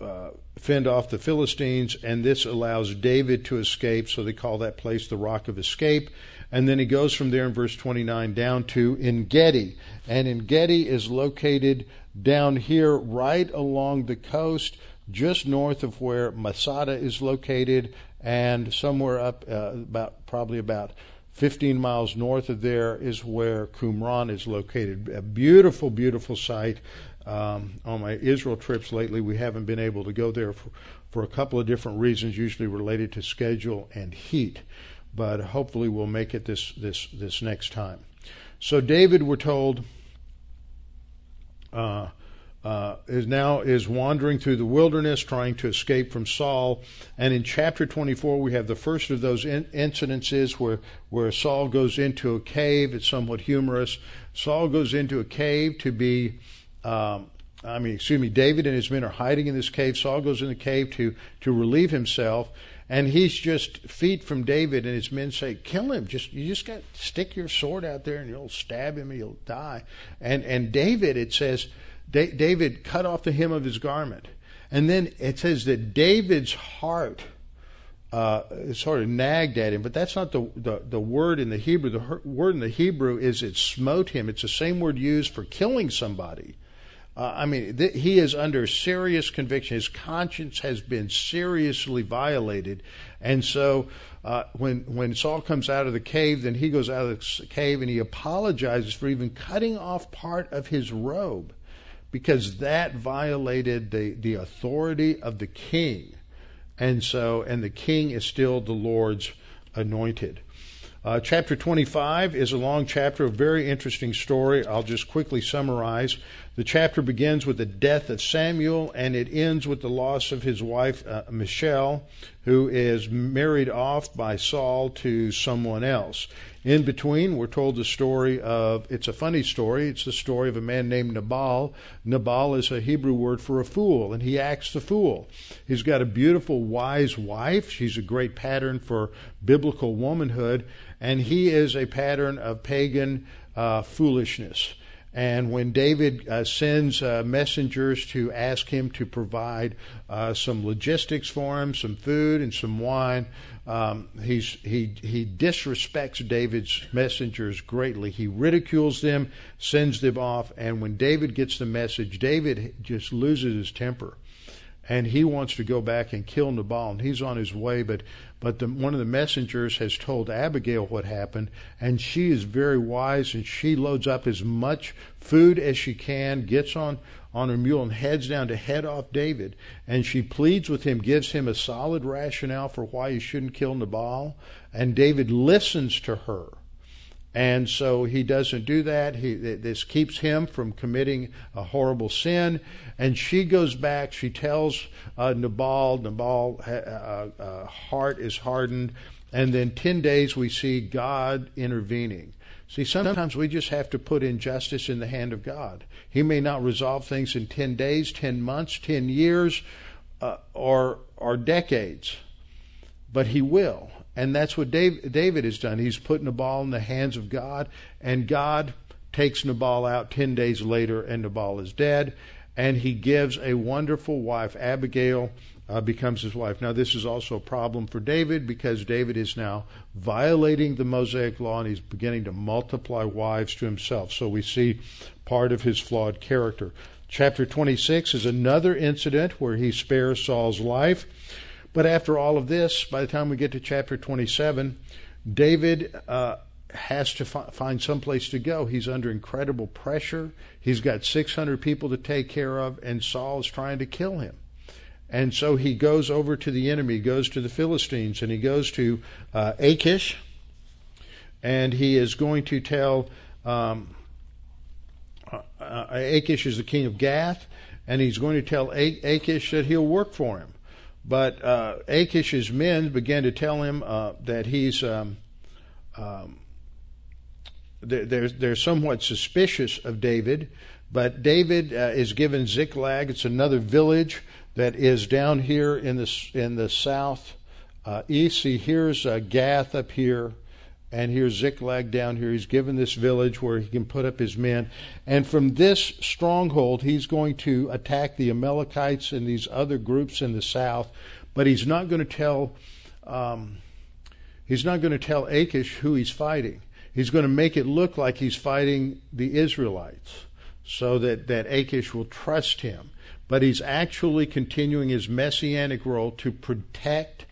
uh, fend off the Philistines, and this allows David to escape. So they call that place the Rock of Escape. And then he goes from there in verse 29 down to En Gedi. And En Gedi is located down here right along the coast, just north of where Masada is located, and somewhere up uh, about probably about 15 miles north of there is where Qumran is located. A beautiful, beautiful site. Um, on my Israel trips lately, we haven't been able to go there for, for a couple of different reasons, usually related to schedule and heat. But hopefully, we'll make it this this this next time. So David, we're told, uh, uh, is now is wandering through the wilderness trying to escape from Saul. And in chapter 24, we have the first of those in- incidences where, where Saul goes into a cave. It's somewhat humorous. Saul goes into a cave to be, um, I mean, excuse me, David and his men are hiding in this cave. Saul goes in the cave to, to relieve himself. And he's just feet from David, and his men say, "Kill him! Just you just got stick your sword out there, and you'll stab him, and he'll die." And and David, it says, David cut off the hem of his garment And then it says that David's heart uh, sort of nagged at him, but that's not the, the, the word in the Hebrew. The word in the Hebrew is it smote him. It's the same word used for killing somebody. Uh, I mean, th- he is under serious conviction. His conscience has been seriously violated, and so uh, when when Saul comes out of the cave, then he goes out of the cave and he apologizes for even cutting off part of his robe, because that violated the the authority of the king, and so and the king is still the Lord's anointed. Uh, chapter 25 is a long chapter, a very interesting story. I'll just quickly summarize. The chapter begins with the death of Samuel and it ends with the loss of his wife, uh, Michal, who is married off by Saul to someone else. In between, we're told the story of, it's a funny story, it's the story of a man named Nabal. Nabal is a Hebrew word for a fool, and he acts the fool. He's got a beautiful, wise wife. She's a great pattern for biblical womanhood, and he is a pattern of pagan uh, foolishness. And when David uh, sends uh, messengers to ask him to provide uh, some logistics for him, some food and some wine, um, he, he disrespects David's messengers greatly. He ridicules them, sends them off, and when David gets the message, David just loses his temper and he wants to go back and kill Nabal, and he's on his way. But but the, one of the messengers has told Abigail what happened, and she is very wise, and she loads up as much food as she can, gets on on her mule, and heads down to head off David. And she pleads with him, gives him a solid rationale for why he shouldn't kill Nabal, and David listens to her. And so he doesn't do that. He, this keeps him from committing a horrible sin. And she goes back. She tells uh, Nabal, Nabal uh, uh, heart is hardened. And then 10 days we see God intervening. See, sometimes we just have to put injustice in the hand of God. He may not resolve things in 10 days, 10 months, 10 years, uh, or, or decades, but He will. And that's what David has done. He's put Nabal in the hands of God, and God takes Nabal out 10 days later, and Nabal is dead. And he gives a wonderful wife, Abigail, uh, becomes his wife. Now, this is also a problem for David because David is now violating the Mosaic law and he's beginning to multiply wives to himself. So we see part of his flawed character. Chapter 26 is another incident where he spares Saul's life. But after all of this, by the time we get to chapter 27, David uh, has to fi- find some place to go. He's under incredible pressure. He's got 600 people to take care of, and Saul is trying to kill him. And so he goes over to the enemy, goes to the Philistines, and he goes to uh, Achish, and he is going to tell um, uh, uh Achish is the king of Gath, and he's going to tell Achish that he'll work for him. But uh, Achish's men began to tell him uh, that he's um, um, they're, they're somewhat suspicious of David. But David uh, is given Ziklag. It's another village that is down here in the in the south uh, east. See, here's uh, Gath up here, and here's Ziklag down here. He's given this village where he can put up his men. And from this stronghold, he's going to attack the Amalekites and these other groups in the south. But he's not going to tell. Um, he's not going to tell Achish who he's fighting. He's going to make it look like he's fighting the Israelites, so that that Achish will trust him. But he's actually continuing his messianic role to protect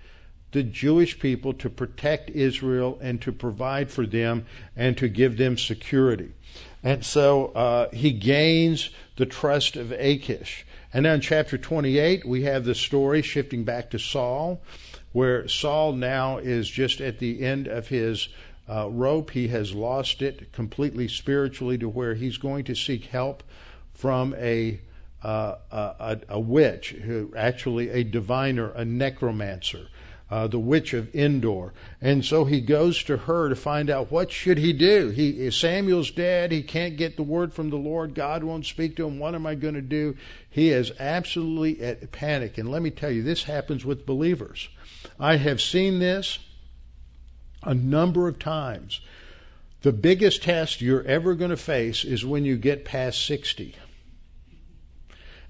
the Jewish people to protect Israel and to provide for them and to give them security. And so uh, he gains the trust of Achish. And now in chapter 28, we have the story shifting back to Saul, where Saul now is just at the end of his uh, rope. He has lost it completely spiritually to where he's going to seek help from a uh, a, a, witch, who actually a diviner, a necromancer, uh, the witch of Endor. And so he goes to her to find out what should he do. He Samuel's dead. He can't get the word from the Lord. God won't speak to him. What am I going to do? He is absolutely at panic. And let me tell you, this happens with believers. I have seen this a number of times. The biggest test you're ever going to face is when you get past 60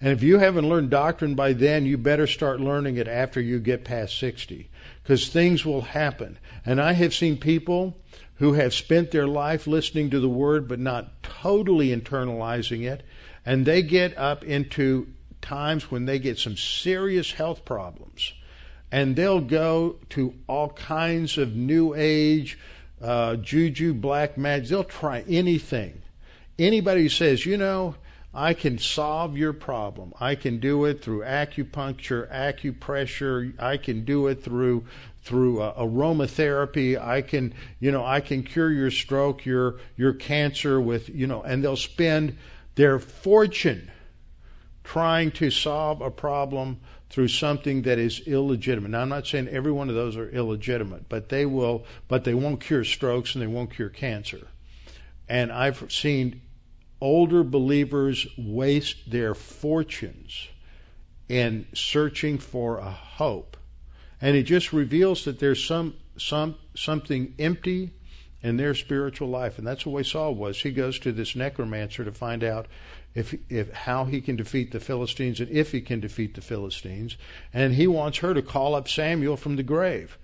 And if you haven't learned doctrine by then, you better start learning it after you get past 60. Because things will happen. And I have seen people who have spent their life listening to the word but not totally internalizing it. And they get up into times when they get some serious health problems. And they'll go to all kinds of new age, uh, juju, black magic. They'll try anything. Anybody who says, you know, I can solve your problem. I can do it through acupuncture, acupressure. I can do it through through uh, aromatherapy. I can, you know, I can cure your stroke, your your cancer with, you know, and they'll spend their fortune trying to solve a problem through something that is illegitimate. Now I'm not saying every one of those are illegitimate, but they will but they won't cure strokes and they won't cure cancer. And I've seen older believers waste their fortunes in searching for a hope. And it just reveals that there's some some something empty in their spiritual life. And that's the way Saul was. He goes to this necromancer to find out if, if how he can defeat the Philistines and if he can defeat the Philistines. And he wants her to call up Samuel from the grave.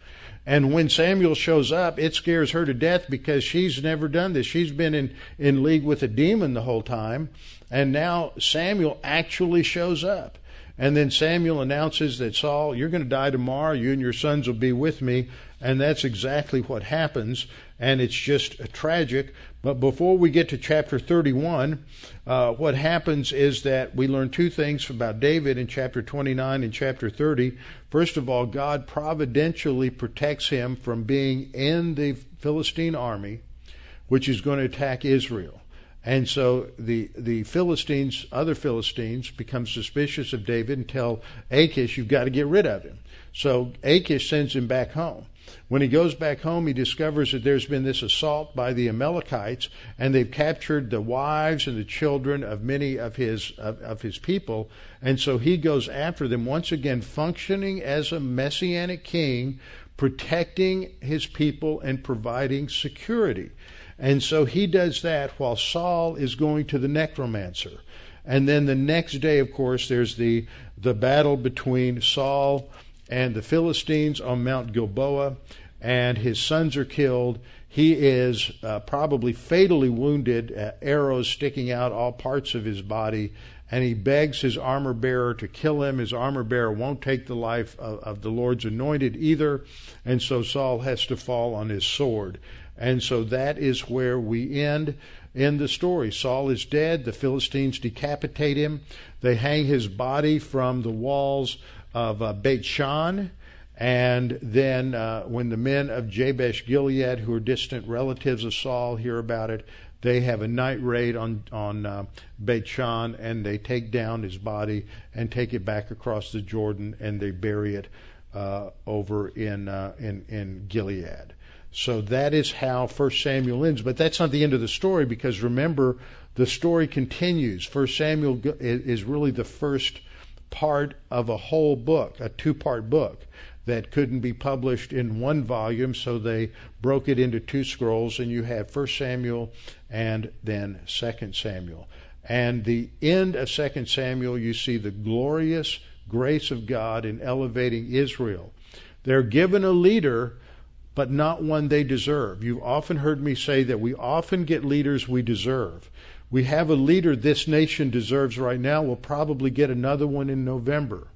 And when Samuel shows up, it scares her to death because she's never done this. She's been in, in league with a demon the whole time. And now Samuel actually shows up. And then Samuel announces that Saul, you're going to die tomorrow. You and your sons will be with me. And that's exactly what happens. And it's just tragic. But before we get to chapter 31, uh, what happens is that we learn two things about David in chapter 29 and chapter 30. First of all, God providentially protects him from being in the Philistine army, which is going to attack Israel. And so the, the Philistines, other Philistines, become suspicious of David and tell Achish, you've got to get rid of him. So Achish sends him back home. When he goes back home, he discovers that there's been this assault by the Amalekites, and they've captured the wives and the children of many of his of, of his people. And so he goes after them once again, functioning as a messianic king, protecting his people and providing security. And so he does that while Saul is going to the necromancer. And then the next day, of course, there's the the battle between Saul and the Philistines on Mount Gilboa, and his sons are killed. He is uh, probably fatally wounded, uh, arrows sticking out all parts of his body, and he begs his armor bearer to kill him. His armor bearer won't take the life of, of the Lord's anointed either, and so Saul has to fall on his sword. And so that is where we end in the story. Saul is dead. The Philistines decapitate him. They hang his body from the walls of uh, Beit Shan. And then uh, when the men of Jabesh Gilead, who are distant relatives of Saul, hear about it, they have a night raid on on uh, Beit Shan, and they take down his body and take it back across the Jordan, and they bury it uh, over in uh, in in Gilead. So that is how First Samuel ends. But that's not the end of the story because remember, the story continues. First Samuel is really the first part of a whole book, a two part book that couldn't be published in one volume, so they broke it into two scrolls, and you have First Samuel and then Second Samuel. And the end of Second Samuel, you see the glorious grace of God in elevating Israel. They're given a leader, but not one they deserve. You've often heard me say that we often get leaders we deserve. We have a leader this nation deserves right now. We'll probably get another one in November.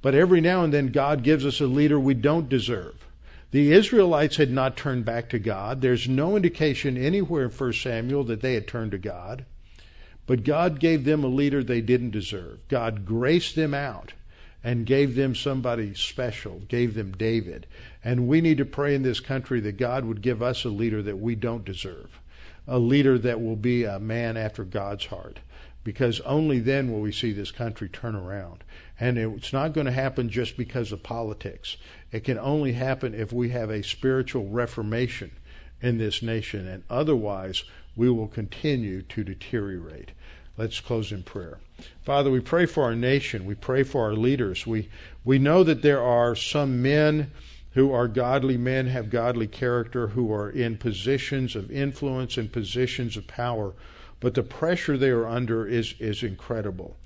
But every now and then, God gives us a leader we don't deserve. The Israelites had not turned back to God. There's no indication anywhere in 1 Samuel that they had turned to God. But God gave them a leader they didn't deserve. God graced them out and gave them somebody special, gave them David. And we need to pray in this country that God would give us a leader that we don't deserve a leader that will be a man after God's heart. Because only then will we see this country turn around. And it's not going to happen just because of politics. It can only happen if we have a spiritual reformation in this nation. And otherwise, we will continue to deteriorate. Let's close in prayer. Father, we pray for our nation. We pray for our leaders. We, we know that there are some men who are godly men, have godly character, who are in positions of influence and positions of power. But the pressure they are under is, is incredible.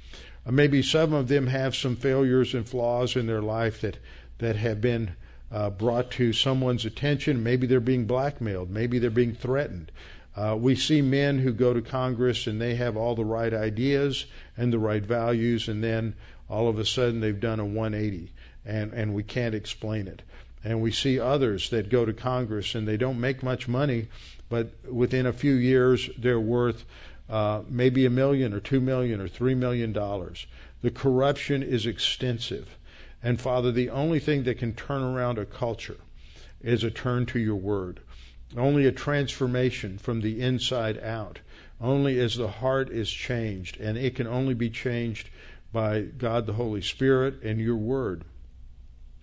Uh, maybe some of them have some failures and flaws in their life that, that have been uh, brought to someone's attention. Maybe they're being blackmailed. Maybe they're being threatened. Uh, we see men who go to Congress and they have all the right ideas and the right values, and then all of a sudden they've done a 180, and, and we can't explain it. And we see others that go to Congress and they don't make much money, but within a few years they're worth uh, maybe a million or two million or three million dollars. The corruption is extensive. And Father, the only thing that can turn around a culture is a turn to your word. Only a transformation from the inside out. Only as the heart is changed. And it can only be changed by God the Holy Spirit and your word.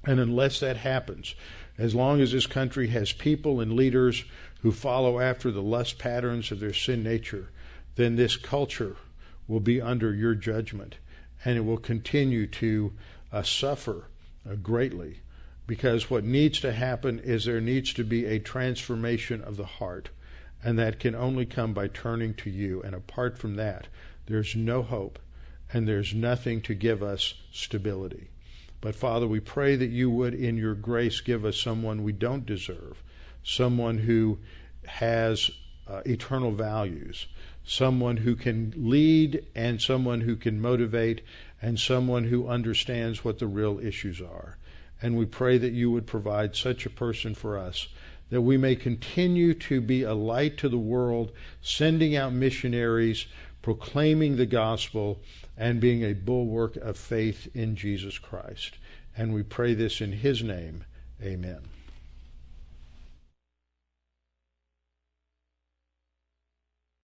And unless that happens, as long as this country has people and leaders who follow after the lust patterns of their sin nature, then this culture will be under your judgment and it will continue to uh, suffer uh, greatly. Because what needs to happen is there needs to be a transformation of the heart and that can only come by turning to you. And apart from that there's no hope and there's nothing to give us stability but Father, we pray that you would, in your grace, give us someone we don't deserve, someone who has uh, eternal values, someone who can lead and someone who can motivate and someone who understands what the real issues are. And we pray that you would provide such a person for us that we may continue to be a light to the world, sending out missionaries, proclaiming the gospel, and being a bulwark of faith in Jesus Christ. And we pray this in His name. Amen.